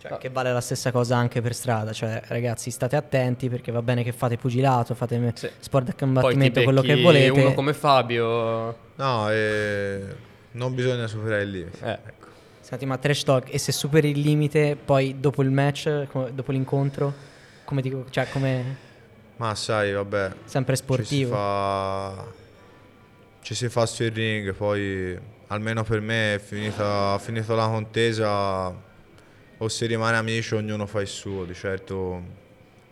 Cioè, che vale la stessa cosa anche per strada, cioè ragazzi state attenti perché va bene che fate pugilato, fate Sì. sport ti combattimento, quello che volete. Uno come Fabio. No, eh, non bisogna superare il limite. Eh. Senti, ma trash talk e se superi il limite poi dopo il match, dopo l'incontro, come dico, cioè come Ma sai, vabbè, sempre ci si sportivo. fa... Ci si fa sul ring, poi almeno per me è finita, finito la contesa o si rimane amici ognuno fa il suo, di certo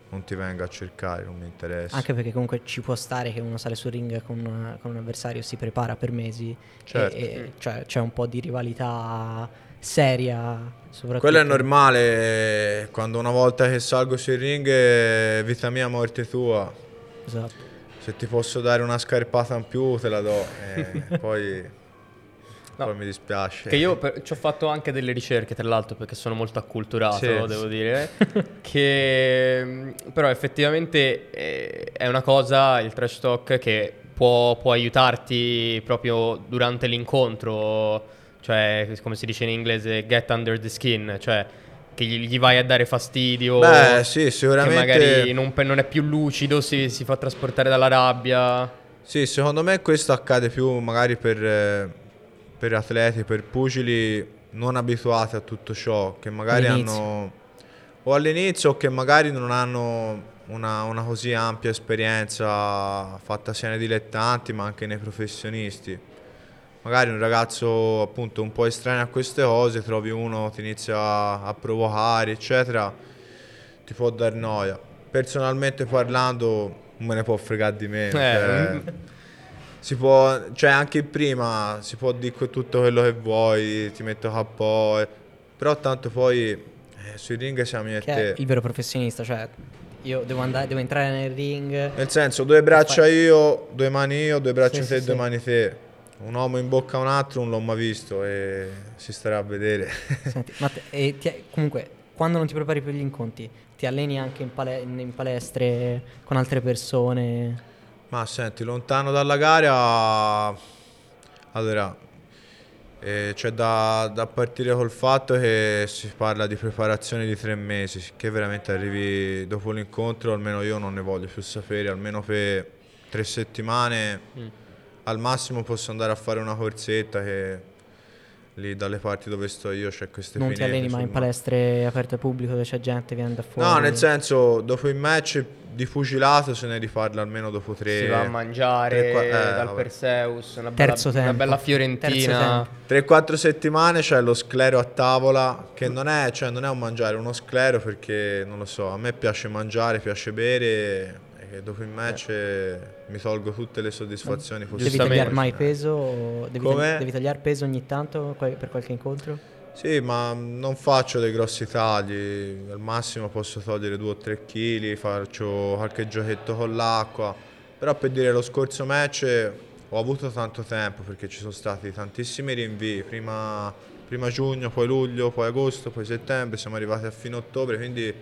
non ti venga a cercare, non mi interessa. Anche perché comunque ci può stare che uno sale sul ring con, con un avversario, si prepara per mesi, Certo. e, e- cioè c'è un po' di rivalità seria, soprattutto. Quello è normale, quando una volta che salgo sul ring è vita mia, morte tua. Esatto. Se ti posso dare una scarpata in più te la do, eh, poi, No. mi dispiace. Che io per- ci ho fatto anche delle ricerche, tra l'altro, perché sono molto acculturato, Sì, devo dire. che però effettivamente eh, è una cosa, il trash talk, che può, può aiutarti proprio durante l'incontro. Cioè, come si dice in inglese, get under the skin, cioè che gli, vai a dare fastidio. Beh, sì, Che sicuramente... magari non, non è più lucido, si, si fa trasportare dalla rabbia. Sì, secondo me questo accade più magari per, eh, per atleti, per pugili non abituati a tutto ciò, che magari All'inizio. hanno o all'inizio o che magari non hanno una, una così ampia esperienza fatta sia nei dilettanti ma anche nei professionisti. Magari un ragazzo appunto un po' estraneo a queste cose, trovi uno, ti inizia a provocare, eccetera, ti può dar noia. Personalmente parlando, non me ne può fregare di meno. Eh, cioè. Si può, cioè anche prima si può dire tutto quello che vuoi, ti metto KO, eh, però tanto poi eh, sui ring siamo io e te. il vero professionista, cioè io devo, andare, devo entrare nel ring. Nel senso, due braccia Fai- io, due mani io, due braccia Sì, te, sì, due sì. mani te. Un uomo in bocca a un altro non l'ho mai visto e si starà a vedere. Senti, ma te- e ti- comunque, quando non ti prepari per gli incontri, ti alleni anche in, pale- in palestre con altre persone? Ma senti, lontano dalla gara, allora, eh, c'è da, da partire col fatto che si parla di preparazione di tre mesi, che veramente arrivi dopo l'incontro, almeno io non ne voglio più sapere, almeno per tre settimane, Mm. al massimo posso andare a fare una corsetta che lì dalle parti dove sto io c'è queste non ti alleni mai in palestre aperte al pubblico dove c'è gente, viene da fuori? No, nel senso, dopo il match di pugilato se ne riparla almeno dopo tre... Si va a mangiare tre, eh, dal vabbè. Perseus, una bella, Terzo una bella fiorentina. tempo. 3-4 settimane c'è lo sclero a tavola, che non è, cioè, non è un mangiare, è uno sclero perché, non lo so, a me piace mangiare, piace bere e dopo il match eh, mi tolgo tutte le soddisfazioni Devi possibili. Giustamente. tagliare mai peso? o Devi, Come? devi tagliare peso ogni tanto per qualche incontro? Sì, ma non faccio dei grossi tagli, al massimo posso togliere 2 o 3 kg, faccio qualche giochetto con l'acqua, però per dire lo scorso match ho avuto tanto tempo perché ci sono stati tantissimi rinvii, prima, prima giugno, poi luglio, poi agosto, poi settembre, siamo arrivati a fine ottobre, quindi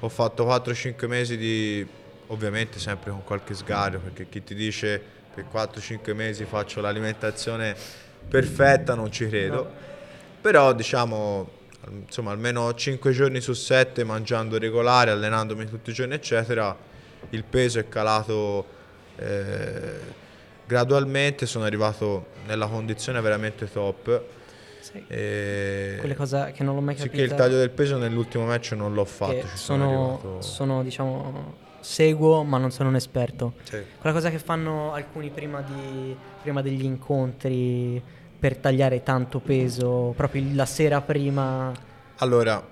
ho fatto 4-5 mesi di, ovviamente sempre con qualche sgarro, perché chi ti dice per 4-5 mesi faccio l'alimentazione perfetta non ci credo. Però diciamo, insomma, almeno 5 giorni su 7 mangiando regolare, allenandomi tutti i giorni, eccetera, il peso è calato eh, gradualmente, sono arrivato nella condizione veramente top. Sì. E Quelle cose che non l'ho mai sì capito. che il taglio del peso nell'ultimo match non l'ho fatto. sono, sono, sono, diciamo seguo ma non sono un esperto. Sì. Quella cosa che fanno alcuni prima, di- prima degli incontri per tagliare tanto peso, proprio la sera prima. Allora,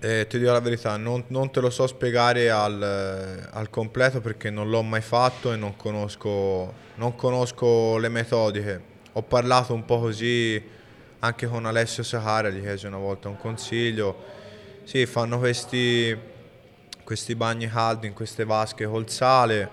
eh, ti dico la verità, non, non te lo so spiegare al, al completo perché non l'ho mai fatto e non conosco, non conosco le metodiche. Ho parlato un po' così anche con Alessio Sahara, gli chiesi una volta un consiglio. Sì, fanno questi, questi bagni caldi in queste vasche col sale.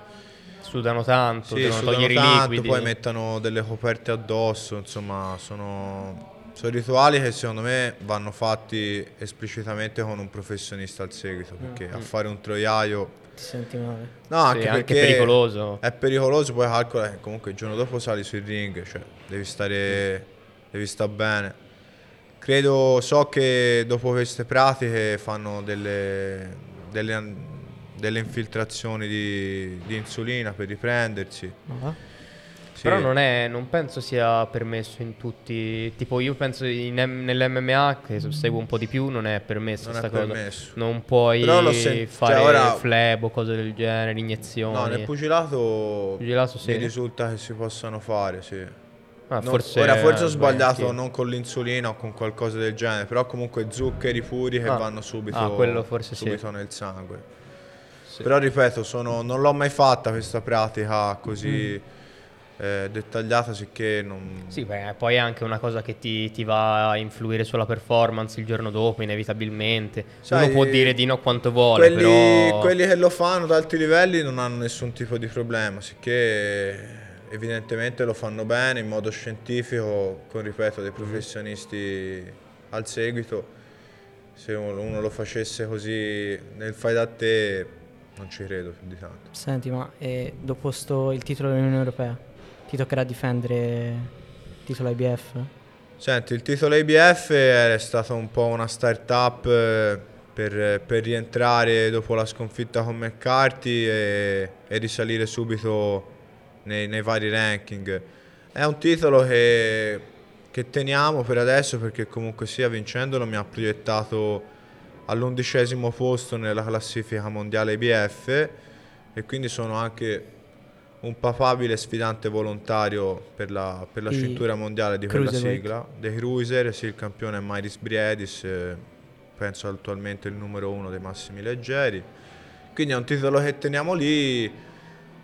Sudano tanto, Sì, devono sudano togliere i tanto, liquidi. poi mettono delle coperte addosso, insomma, sono, sono rituali che secondo me vanno fatti esplicitamente con un professionista al seguito, perché a fare un troiaio... Ti senti male. No, Sì, anche, anche perché pericoloso. È pericoloso, poi calcola che comunque il giorno dopo sali sul ring, cioè devi stare, devi stare bene. Credo, so che dopo queste pratiche fanno delle, delle, delle infiltrazioni di, di insulina per riprendersi. No? Sì. Però non, è, non penso sia permesso in tutti. Tipo, io penso in nell'MMA, che seguo un po' di più, non è permesso Non è permesso. Non puoi sen- fare cioè, ora- fleb o cose del genere, iniezioni. No, nel pugilato, Pugilato sì. mi risulta che si possano fare, sì. Ah, No, forse ora forse ho sbagliato anch'io. non con l'insulina o con qualcosa del genere, però comunque zuccheri puri che Ah. vanno subito, Ah, sì. subito nel sangue. Sì. Però ripeto, sono- non l'ho mai fatta questa pratica così eh, dettagliata, sicché non... Sì, beh, poi è anche una cosa che ti, ti va a influire sulla performance il giorno dopo, inevitabilmente. Sai, Uno può dire di no quanto vuole, quelli, però... quelli che lo fanno ad alti livelli non hanno nessun tipo di problema, sicché evidentemente lo fanno bene in modo scientifico, con ripeto dei professionisti al seguito. Se uno lo facesse così nel fai da te non ci credo più di tanto. Senti, ma eh, dopo sto il titolo dell'Unione Europea, ti toccherà difendere il titolo IBF? Senti, il titolo ABF è stato un po' una start-up eh, per, per rientrare dopo la sconfitta con McCarthy e, e risalire subito nei, nei vari ranking. È un titolo che, che teniamo per adesso perché comunque sia vincendolo mi ha proiettato all'undicesimo posto nella classifica mondiale IBF e quindi sono anche un papabile sfidante volontario per la, per la cintura mondiale di quella sigla. The Cruiser, sì, il campione è Myris Briedis, eh, penso attualmente il numero uno dei massimi leggeri. Quindi è un titolo che teniamo lì,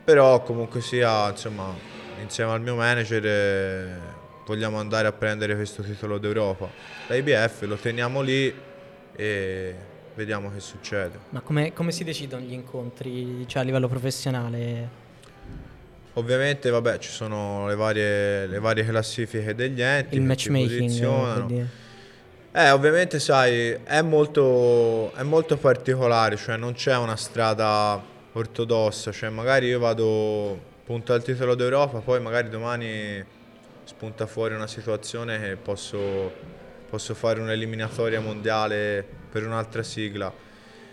però comunque sia, insomma, insieme al mio manager eh, vogliamo andare a prendere questo titolo d'Europa. L'IBF lo teniamo lì e vediamo che succede. Ma come, come si decidono gli incontri, cioè a livello professionale? Ovviamente, vabbè, ci sono le varie, le varie classifiche degli enti. Il matchmaking, Eh, ovviamente, sai, è molto, è molto particolare, cioè non c'è una strada ortodossa, cioè magari io vado, punto al titolo d'Europa, poi magari domani spunta fuori una situazione che posso, posso fare un'eliminatoria mondiale per un'altra sigla.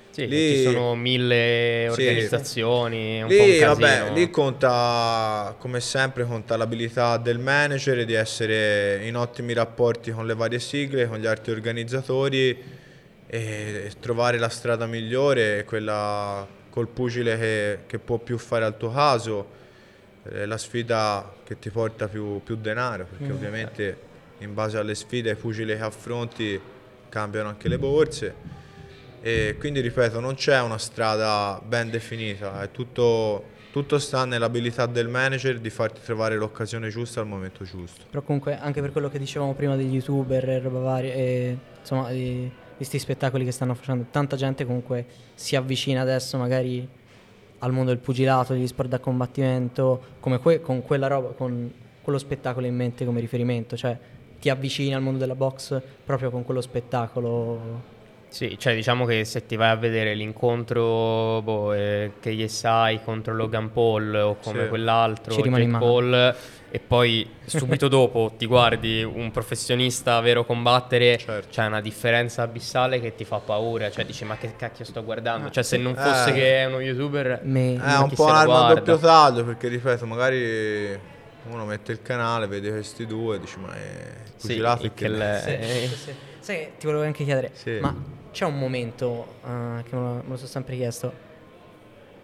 Sì, Lì- ci sono mille Sì. organizzazioni, è un po' un Lì, vabbè, lì conta, come sempre, conta l'abilità del manager di essere in ottimi rapporti con le varie sigle, con gli altri organizzatori e trovare la strada migliore, quella col pugile che, che può più fare al tuo caso, eh, la sfida che ti porta più, più denaro, perché ovviamente in base alle sfide ai pugili che affronti cambiano anche le borse. E quindi ripeto, non c'è una strada ben definita, tutto, tutto sta nell'abilità del manager di farti trovare l'occasione giusta al momento giusto. Però comunque anche per quello che dicevamo prima degli youtuber e roba varia, e, insomma di questi spettacoli che stanno facendo, tanta gente comunque si avvicina adesso magari al mondo del pugilato, degli sport da combattimento, come que- con quella roba, con quello spettacolo in mente come riferimento, cioè ti avvicini al mondo della box proprio con quello spettacolo. Sì, cioè diciamo che se ti vai a vedere l'incontro boh, eh, KSI contro Logan Paul o come Sì. quell'altro, Ci Jake. Paul, e poi subito dopo ti guardi un professionista vero combattere, Certo. c'è una differenza abissale che ti fa paura, cioè dici ma che cacchio sto guardando? Cioè se non Eh. fosse che è uno youtuber... Me- È Ma un po' un'arma a doppio taglio perché ripeto, magari uno mette il canale, vede questi due dice ma è Sì, pugilato il che che le- Sì, eh. sì, sì. Sai ti volevo anche chiedere, Sì. ma c'è un momento eh, che me lo, me lo sono sempre chiesto.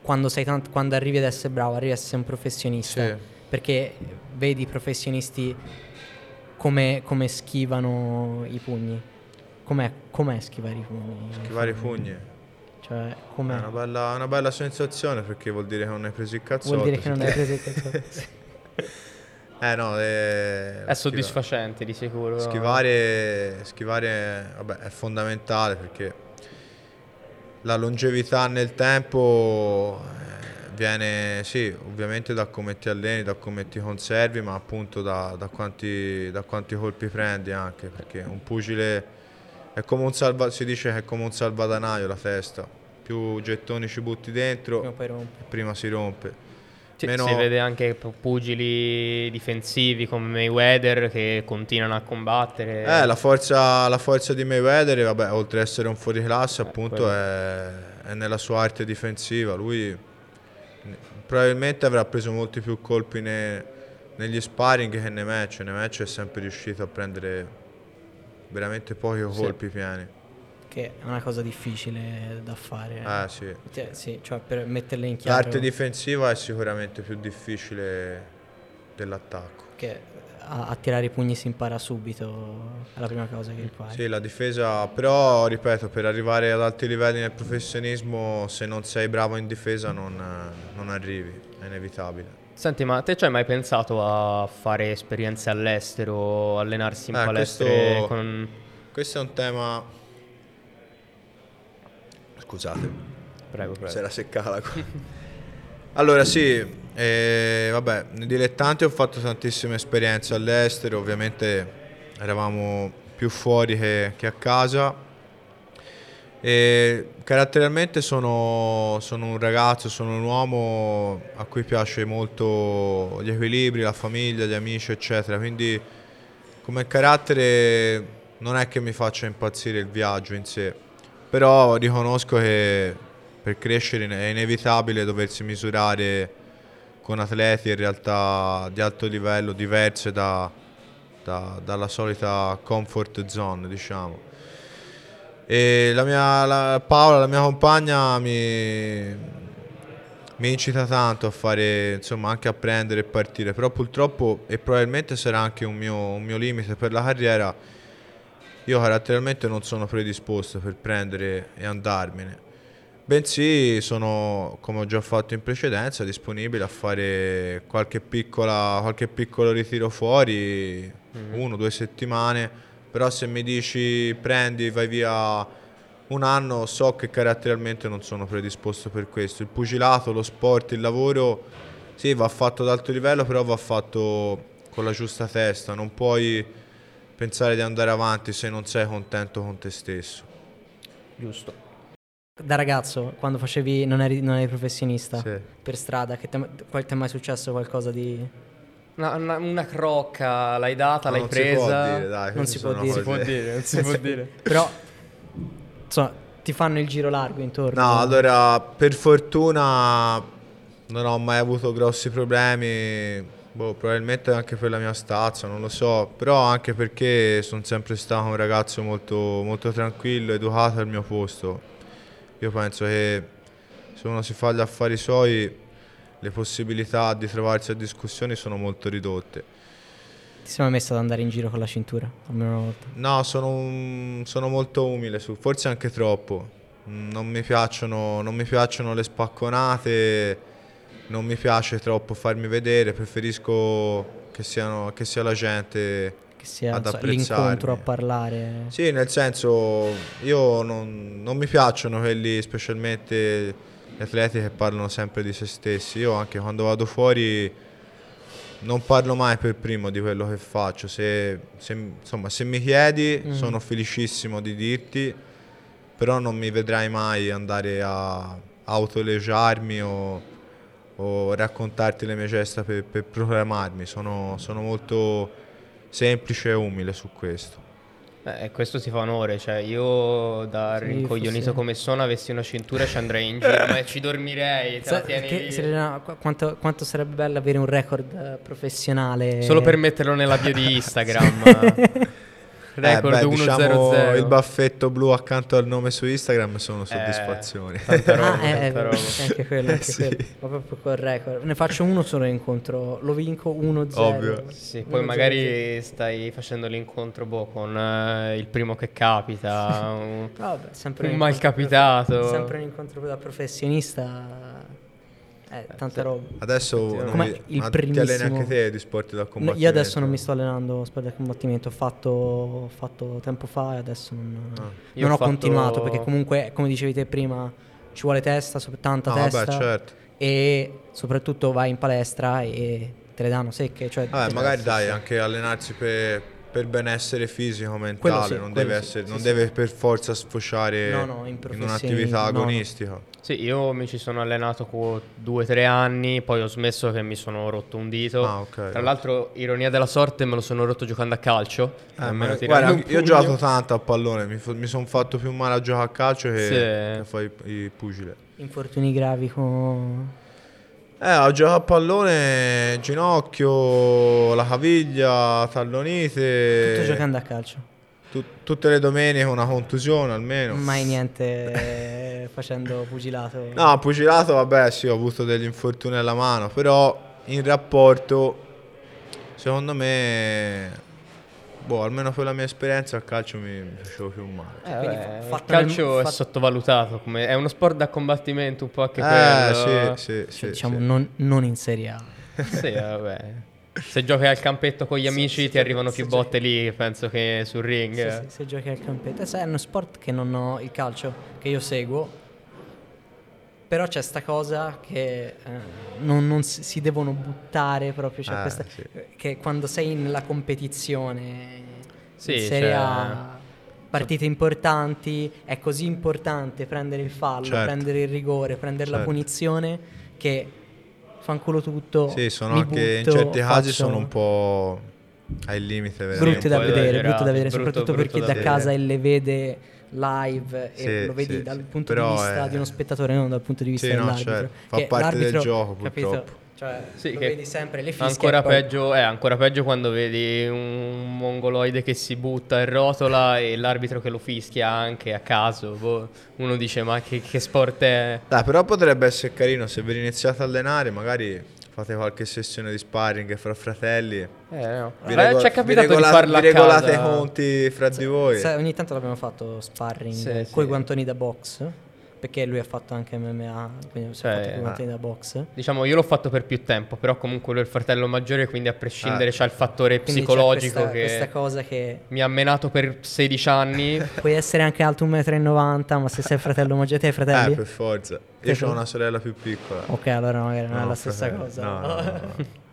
quando, sei tant- quando arrivi ad essere bravo, arrivi a essere un professionista, Sì. perché vedi i professionisti come, come schivano i pugni. Com'è, com'è schivare i pugni? Schivare i pugni. Cioè, È com'è? una bella, una bella sensazione perché vuol dire che non hai preso il cazzotto. Vuol dire che non hai sì. preso il cazzotto. Eh no, è, È soddisfacente di sicuro. Schivare, schivare vabbè, è fondamentale perché la longevità nel tempo eh, viene sì, ovviamente da come ti alleni, da come ti conservi, ma appunto da, da quanti, da quanti colpi prendi anche, perché un pugile è come un salva, si dice che è come un salvadanaio la testa, più gettoni ci butti dentro, Prima o poi rompe. prima si rompe. Sì, Meno- Si vede anche pu- pugili difensivi come Mayweather che continuano a combattere. Eh, la forza, la forza di Mayweather, vabbè, oltre ad essere un fuoriclasse, appunto, quello. è, è nella sua arte difensiva. Lui probabilmente avrà preso molti più colpi ne- negli sparring che nei match. Nei match è sempre riuscito a prendere veramente pochi Sì. colpi pieni. Che è una cosa difficile da fare. Eh, sì. Cioè, sì, cioè per metterle in chiaro. L'arte difensiva è sicuramente più difficile dell'attacco. Che a, a tirare i pugni si impara subito. È la prima cosa che impari. Sì, la difesa, però ripeto, per arrivare ad alti livelli nel professionismo, se non sei bravo in difesa non, non arrivi, è inevitabile. Senti, ma te ci hai mai pensato a fare esperienze all'estero, allenarsi in Eh, palestre questo- con... Questo è un tema... Scusate, Prego, prego. seccata la cosa. Allora sì, eh, vabbè, nei dilettanti ho fatto tantissime esperienze all'estero, ovviamente eravamo più fuori che, che a casa. E caratterialmente sono, sono un ragazzo, sono un uomo a cui piace molto gli equilibri, la famiglia, gli amici, eccetera. Quindi come carattere non è che mi faccia impazzire il viaggio in sé, però riconosco che per crescere è inevitabile doversi misurare con atleti in realtà di alto livello diverse da- da- dalla solita comfort zone, diciamo. E la mia la- Paola, la mia compagna, mi, mi incita tanto a fare, insomma, anche a prendere e partire, però purtroppo, e probabilmente sarà anche un mio, un mio limite per la carriera, io caratterialmente non sono predisposto per prendere e andarmene. Bensì sono, come ho già fatto in precedenza, disponibile a fare qualche, piccola, qualche piccolo ritiro fuori, uno o due settimane, però se mi dici prendi, vai via un anno, so che caratterialmente non sono predisposto per questo. Il pugilato, lo sport, il lavoro, sì, va fatto ad alto livello, però va fatto con la giusta testa, non puoi pensare di andare avanti se non sei contento con te stesso. Giusto. Da ragazzo, quando facevi, non eri, non eri professionista, Sì. per strada, che te- qual- ti è mai successo qualcosa di... Una, una- una crocca, l'hai data, Ma l'hai non presa? Si può dire, dai, Non si può dire. Si può dire, non si può dire. Però, insomma, ti fanno il giro largo intorno. No, allora per fortuna non ho mai avuto grossi problemi, boh, probabilmente anche per la mia stazza, non lo so, però anche perché sono sempre stato un ragazzo molto, molto tranquillo, educato al mio posto. Io penso che se uno si fa gli affari suoi le possibilità di trovarsi a discussioni sono molto ridotte. Ti sei mai messo ad andare in giro con la cintura? Almeno una volta. No, sono, un- sono molto umile, su- forse anche troppo. Non mi, piacciono, non mi piacciono le spacconate, non mi piace troppo farmi vedere, preferisco che, siano, che sia la gente sia ad l'incontro a parlare. Sì, nel senso, io non, non mi piacciono quelli, specialmente gli atleti che parlano sempre di se stessi. Io anche quando vado fuori non parlo mai per primo di quello che faccio. Se, se- insomma, se mi chiedi Mm. sono felicissimo di dirti, però non mi vedrai mai andare a autolegiarmi o, o raccontarti le mie gesta per, per proclamarmi. Sono, sono molto semplice e umile su questo. Eh, questo si fa onore, cioè io da Sì, rincoglionito forse- come sono avessi una cintura ci andrei in giro, ma ci dormirei, te la Sa- tieni che-. Serena, qu- quanto, quanto sarebbe bello avere un record eh, professionale. Solo per metterlo nella bio di Instagram. record beh, 1-0-0. diciamo il baffetto blu accanto al nome su Instagram sono soddisfazioni. tanta roba, Ah, eh, tanta eh, roba. anche quello, anche Sì. quello. Ma proprio col record. Ne faccio uno solo incontro, lo vinco 1-0. Ovvio. Sì, poi 1-0. magari stai facendo l'incontro boh, con eh, il primo che capita, un, Vabbè, sempre un un mal capitato. Sempre un incontro da professionista. Eh, tanta roba. Adesso Come mi- il ma ti alleni primissimo- anche te di sport da No, combattimento? io adesso non mi sto allenando sport da combattimento, ho fatto, ho fatto tempo fa e adesso non, Ah. Non ho ho fatto- continuato perché comunque, come dicevi te prima, ci vuole testa, tanta No, testa vabbè, certo. e soprattutto vai in palestra e te le danno secche. Cioè, Vabbè, magari dai, anche allenarsi per, per benessere fisico, mentale, sì, non, deve, sì, essere- sì, non sì. deve per forza sfociare No, no, in in un'attività no, no. agonistica. Sì, io mi ci sono allenato con due o tre anni, poi ho smesso che mi sono rotto un dito. Ah, ok. Tra l'altro, ironia della sorte, me lo sono rotto giocando a calcio. Eh, tirando guarda, io ho giocato tanto a pallone, mi, sono fatto più male a giocare a calcio che, Sì. che a fare i, i pugile. Infortuni gravi con... Eh, ho giocato a pallone, ginocchio, la caviglia, tallonite. Tutto giocando a calcio. Tu- tutte le domeniche una contusione almeno. Mai niente facendo pugilato. No, pugilato, vabbè, sì, ho avuto degli infortuni alla mano, però in rapporto, secondo me, boh, almeno per la mia esperienza, al calcio mi, mi facevo più male. Eh, vabbè, fa- il fatto calcio nel- è sottovalutato, come- è uno sport da combattimento un po' anche Eh, quello. sì, sì, Cioè, sì, diciamo sì. Non, non in Serie A. Sì, vabbè. Se giochi al campetto con gli amici sì, ti arrivano più botte lì, penso che sul ring. Sì, sì, se giochi al campetto. Eh, sai, è uno sport che non ho il calcio che io seguo. Però c'è sta cosa che eh, non, non si, si devono buttare proprio. C'è Eh, questa, sì. che quando sei nella competizione Sì, in Serie cioè- A, partite importanti, è così importante prendere il fallo, Certo. prendere il rigore, prendere la Certo. punizione che fanculo tutto. Sì, sono anche in butto, certi casi sono un po' ai limiti, veramente. brutte da vedere, brutte da vedere, brutto- soprattutto brutto per chi da da casa e le vede live e Sì, lo vedi sì, dal punto di vista è- di uno spettatore, non dal punto di vista Sì, no, dell'arbitro. certo. Fa Che parte del l'arbitro, gioco, capito? purtroppo. Cioè, Sì, lo che vedi sempre le fischie ancora e poi- peggio, è ancora peggio quando vedi un mongoloide che si butta e rotola e l'arbitro che lo fischia anche a caso. Boh, uno dice: Ma che, che sport è? Dai, però potrebbe essere carino se vi iniziate a allenare, magari fate qualche sessione di sparring fra fratelli. Eh, no. Vi Eh, rego- ci è vi capitato regola- di farla a vi regolate i conti fra di voi. Sai, ogni tanto l'abbiamo fatto sparring Sì, con sì. i guantoni da box. Perché lui ha fatto anche MMA, quindi si è Cioè, fatto i guantoni ah. da box. Diciamo, io l'ho fatto per più tempo, però comunque lui è il fratello maggiore, quindi a prescindere Ah. c'è il fattore Quindi c'è psicologico questa, che questa cosa che mi ha menato per 16 anni. puoi essere anche alto 1,90 m, ma se sei il fratello maggiore, te hai fratelli? Eh, per forza. Io ho una sorella più piccola. Ok, allora magari non è No, la stessa fratello. cosa. No, no, no, no.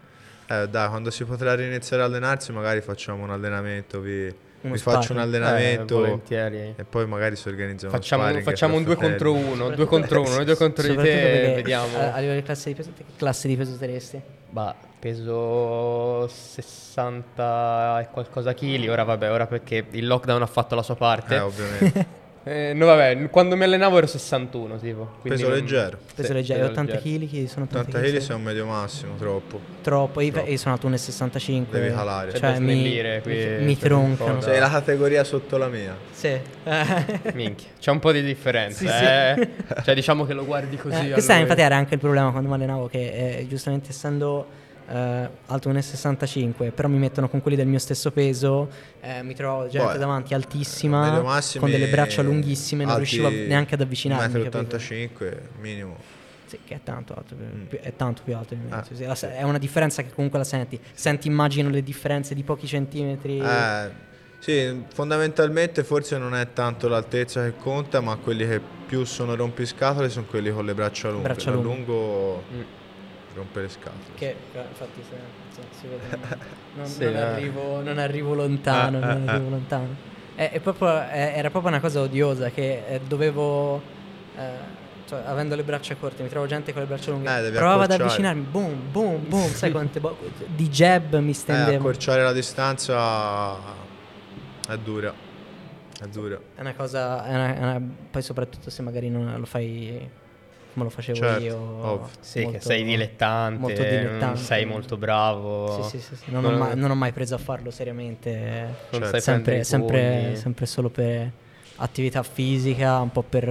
Eh, dai, quando si potrà riniziare a allenarsi, magari facciamo un allenamento. Vi, Uno vi faccio un. Eh, allenamento volentieri. e poi magari si organizza uno Facciamo, sparring facciamo un 2 fratelli. contro 1, 2 contro 1, noi due contro di te, perché vediamo. A, a livello di classe di peso, che classe di peso saresti? Bah, peso 60 e qualcosa chili, ora vabbè, ora perché il lockdown ha fatto la sua parte. Eh, ovviamente. Eh, no vabbè, quando mi allenavo ero 61 tipo. Peso non- leggero. Peso Sì, leggero, peso 80 leggero. kg, sono 80 80 kg kg. sei un medio massimo, troppo. Troppo, io, Troppo. io sono alto 1,65 Devi calare. Cioè, da mi, snellire qui, mi troncano. Sei la categoria sotto la mia. Sì. Minchia, c'è un po' di differenza, Sì, sì. eh. Cioè diciamo che lo guardi così. Eh, a questa lui. infatti era anche il problema quando mi allenavo che eh, giustamente essendo eh, alto 1,65 però mi mettono con quelli del mio stesso peso eh, mi trovavo gente Boh, davanti Medio altissima con delle braccia lunghissime non riuscivo a- neanche ad avvicinarmi 1,85 capito? m minimo. Sì, che è tanto alto, Mm. più- è tanto più alto di me. Ah. sì, sì, la se- è una differenza che comunque la senti. Senti, immagino le differenze di pochi centimetri. Eh, sì, fondamentalmente forse non è tanto l'altezza che conta, ma quelli che più sono rompiscatole sono quelli con le braccia lunghe. Braccia lunghe. lungo Mm. Rompe le scatole. Che eh, infatti se- se- si vede, non, Sì, non eh. arrivo, non arrivo lontano, Ah, non ah, arrivo lontano. È- è proprio- è- era proprio una cosa odiosa che eh, dovevo, eh, cioè, avendo le braccia corte, mi trovo gente con le braccia lunghe, Eh, provavo ad avvicinarmi, boom, boom, boom, sai quante bo- di jab mi Eh, stendevo. accorciare la distanza è dura. È dura. È una cosa, è una- una- poi soprattutto se magari non lo fai come lo facevo Certo, io. ovvio. Sì, che molto- sei dilettante, molto dilettante. sei molto bravo. Sì, sì, sì, sì. Non, Non- ho mai, non ho mai preso a farlo seriamente. Non Certo. Sempre, sempre, sempre solo per attività fisica, un po' per...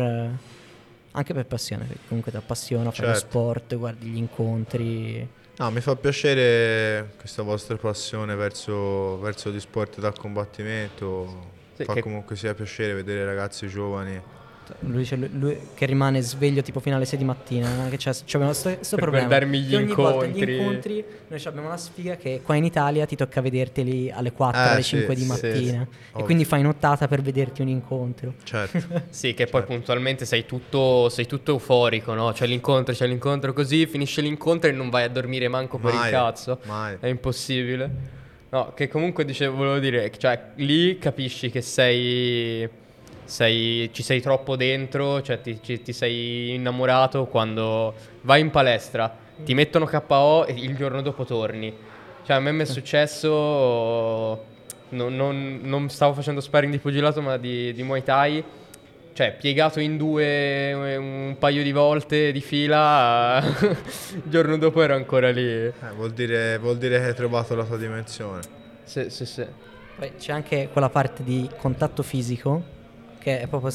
anche per passione, perché comunque ti appassiona, fai lo Certo. sport, guardi gli incontri. No, mi fa piacere questa vostra passione verso, verso gli sport da combattimento. Sì, fa che- comunque sia piacere vedere ragazzi giovani. Lui, dice- lui- lui che rimane sveglio tipo fino alle 6 di mattina, no? che c'è, c'è abbiamo sto, sto Per problema. guardarmi gli che ogni volta incontri. gli incontri noi abbiamo la sfiga che qua in Italia ti tocca vederteli alle 4, Eh, alle sì, 5 di sì, mattina sì. e Ovvio. quindi fai nottata per vederti un incontro. Certo. Sì, che poi puntualmente sei tutto, sei tutto euforico, no? C'è l'incontro, c'è l'incontro così, finisce l'incontro e non vai a dormire manco per il Mai, cazzo. mai. È impossibile. No, che comunque dicevo, volevo dire, cioè lì capisci che sei, sei ci sei troppo dentro, cioè ti, ci- ti sei innamorato quando vai in palestra, ti mettono KO e il giorno dopo torni. Cioè a me mi è successo, non, non- non stavo facendo sparring di pugilato ma di, di Muay Thai, cioè piegato in due un paio di volte di fila, il giorno dopo ero ancora lì. Eh, vuol, dire, vuol dire che hai trovato la tua dimensione. Sì, sì, sì. Poi c'è anche quella parte di contatto fisico che è proprio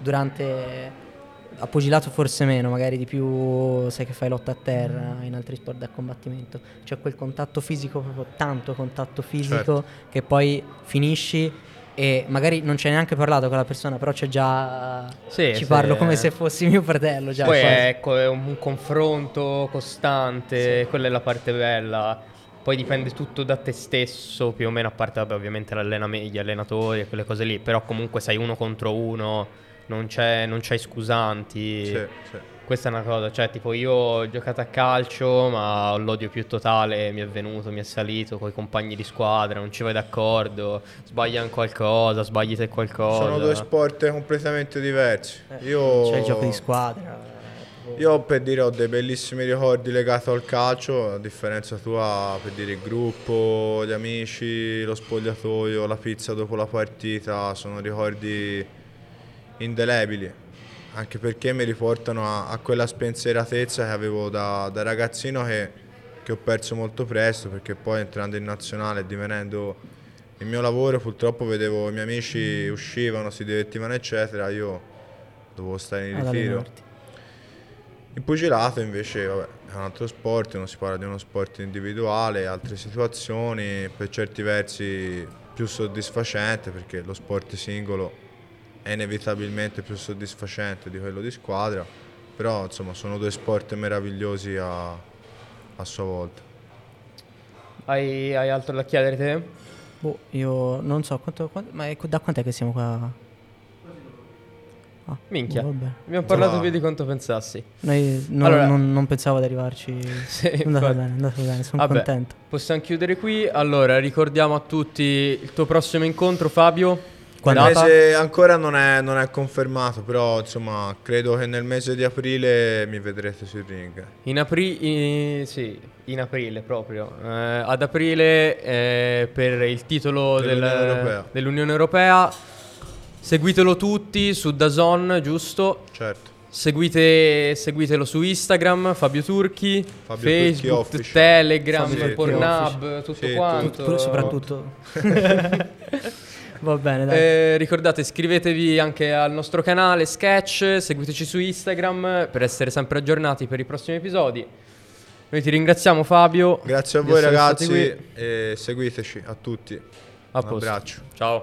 durante a pugilato forse meno, magari di più sai che fai lotta a terra in altri sport da combattimento. C'è quel contatto fisico, proprio tanto contatto fisico Certo. che poi finisci e magari non c'hai neanche parlato con la persona, però c'è già Sì, ci sì, parlo come eh. se fossi mio fratello già. Poi quasi. è, ecco, è un confronto costante, quella è la parte bella. Poi dipende tutto da te stesso, più o meno, a parte vabbè, ovviamente gli allenatori e quelle cose lì, però comunque sei uno contro uno, non, c'è, non c'hai scusanti. Sì, sì. Questa è una cosa, cioè tipo io ho giocato a calcio ma l'odio più totale mi è venuto, mi è salito con i compagni di squadra, non ci vai d'accordo, sbagliano qualcosa, sbagli te qualcosa. Sono due sport completamente diversi. Eh, Io, C'è il gioco di squadra. Io per dire ho dei bellissimi ricordi legati al calcio, a differenza tua per dire il gruppo, gli amici, lo spogliatoio, la pizza dopo la partita, sono ricordi indelebili, anche perché mi riportano a, a quella spensieratezza che avevo da, da ragazzino che, che ho perso molto presto, perché poi entrando in nazionale e divenendo il mio lavoro purtroppo vedevo i miei amici uscivano, si divertivano eccetera, io dovevo stare in ritiro. Il pugilato invece vabbè, è un altro sport, non si parla di uno sport individuale, altre situazioni, per certi versi più soddisfacente perché lo sport singolo è inevitabilmente più soddisfacente di quello di squadra, però insomma sono due sport meravigliosi a, a sua volta. Hai, hai altro da chiedere te? Boh, io non so quanto, quanto- ma è- da quant'è che siamo qua? Ah, Minchia. vabbè. Abbiamo parlato Insomma- più di quanto pensassi. Noi non, Allora- non- non pensavo ad arrivarci. Sì, è bene, è andato bene, sono Vabbè, contento. Possiamo chiudere qui. Allora, ricordiamo a tutti il tuo prossimo incontro, Fabio. Il Data? mese ancora non è, non è confermato, però insomma credo che nel mese di aprile mi vedrete sul ring. In aprile, sì, in aprile proprio. Eh, ad aprile eh, per il titolo del- Dell'Unione Europea. dell'Unione Europea. Seguitelo tutti su Dazon, giusto? Certo. Seguite, seguitelo su Instagram, Fabio Turchi, Fabio Turchi Facebook, Official. Telegram, Fabio Turchi Pornhub, tutto Sì, quanto. Tu- soprattutto. Va bene, dai. Eh, ricordate, iscrivetevi anche al nostro canale Sketch, seguiteci su Instagram per essere sempre aggiornati per i prossimi episodi. Noi ti ringraziamo Fabio. Grazie a voi ragazzi e seguiteci a tutti. A Un posto. abbraccio. Ciao.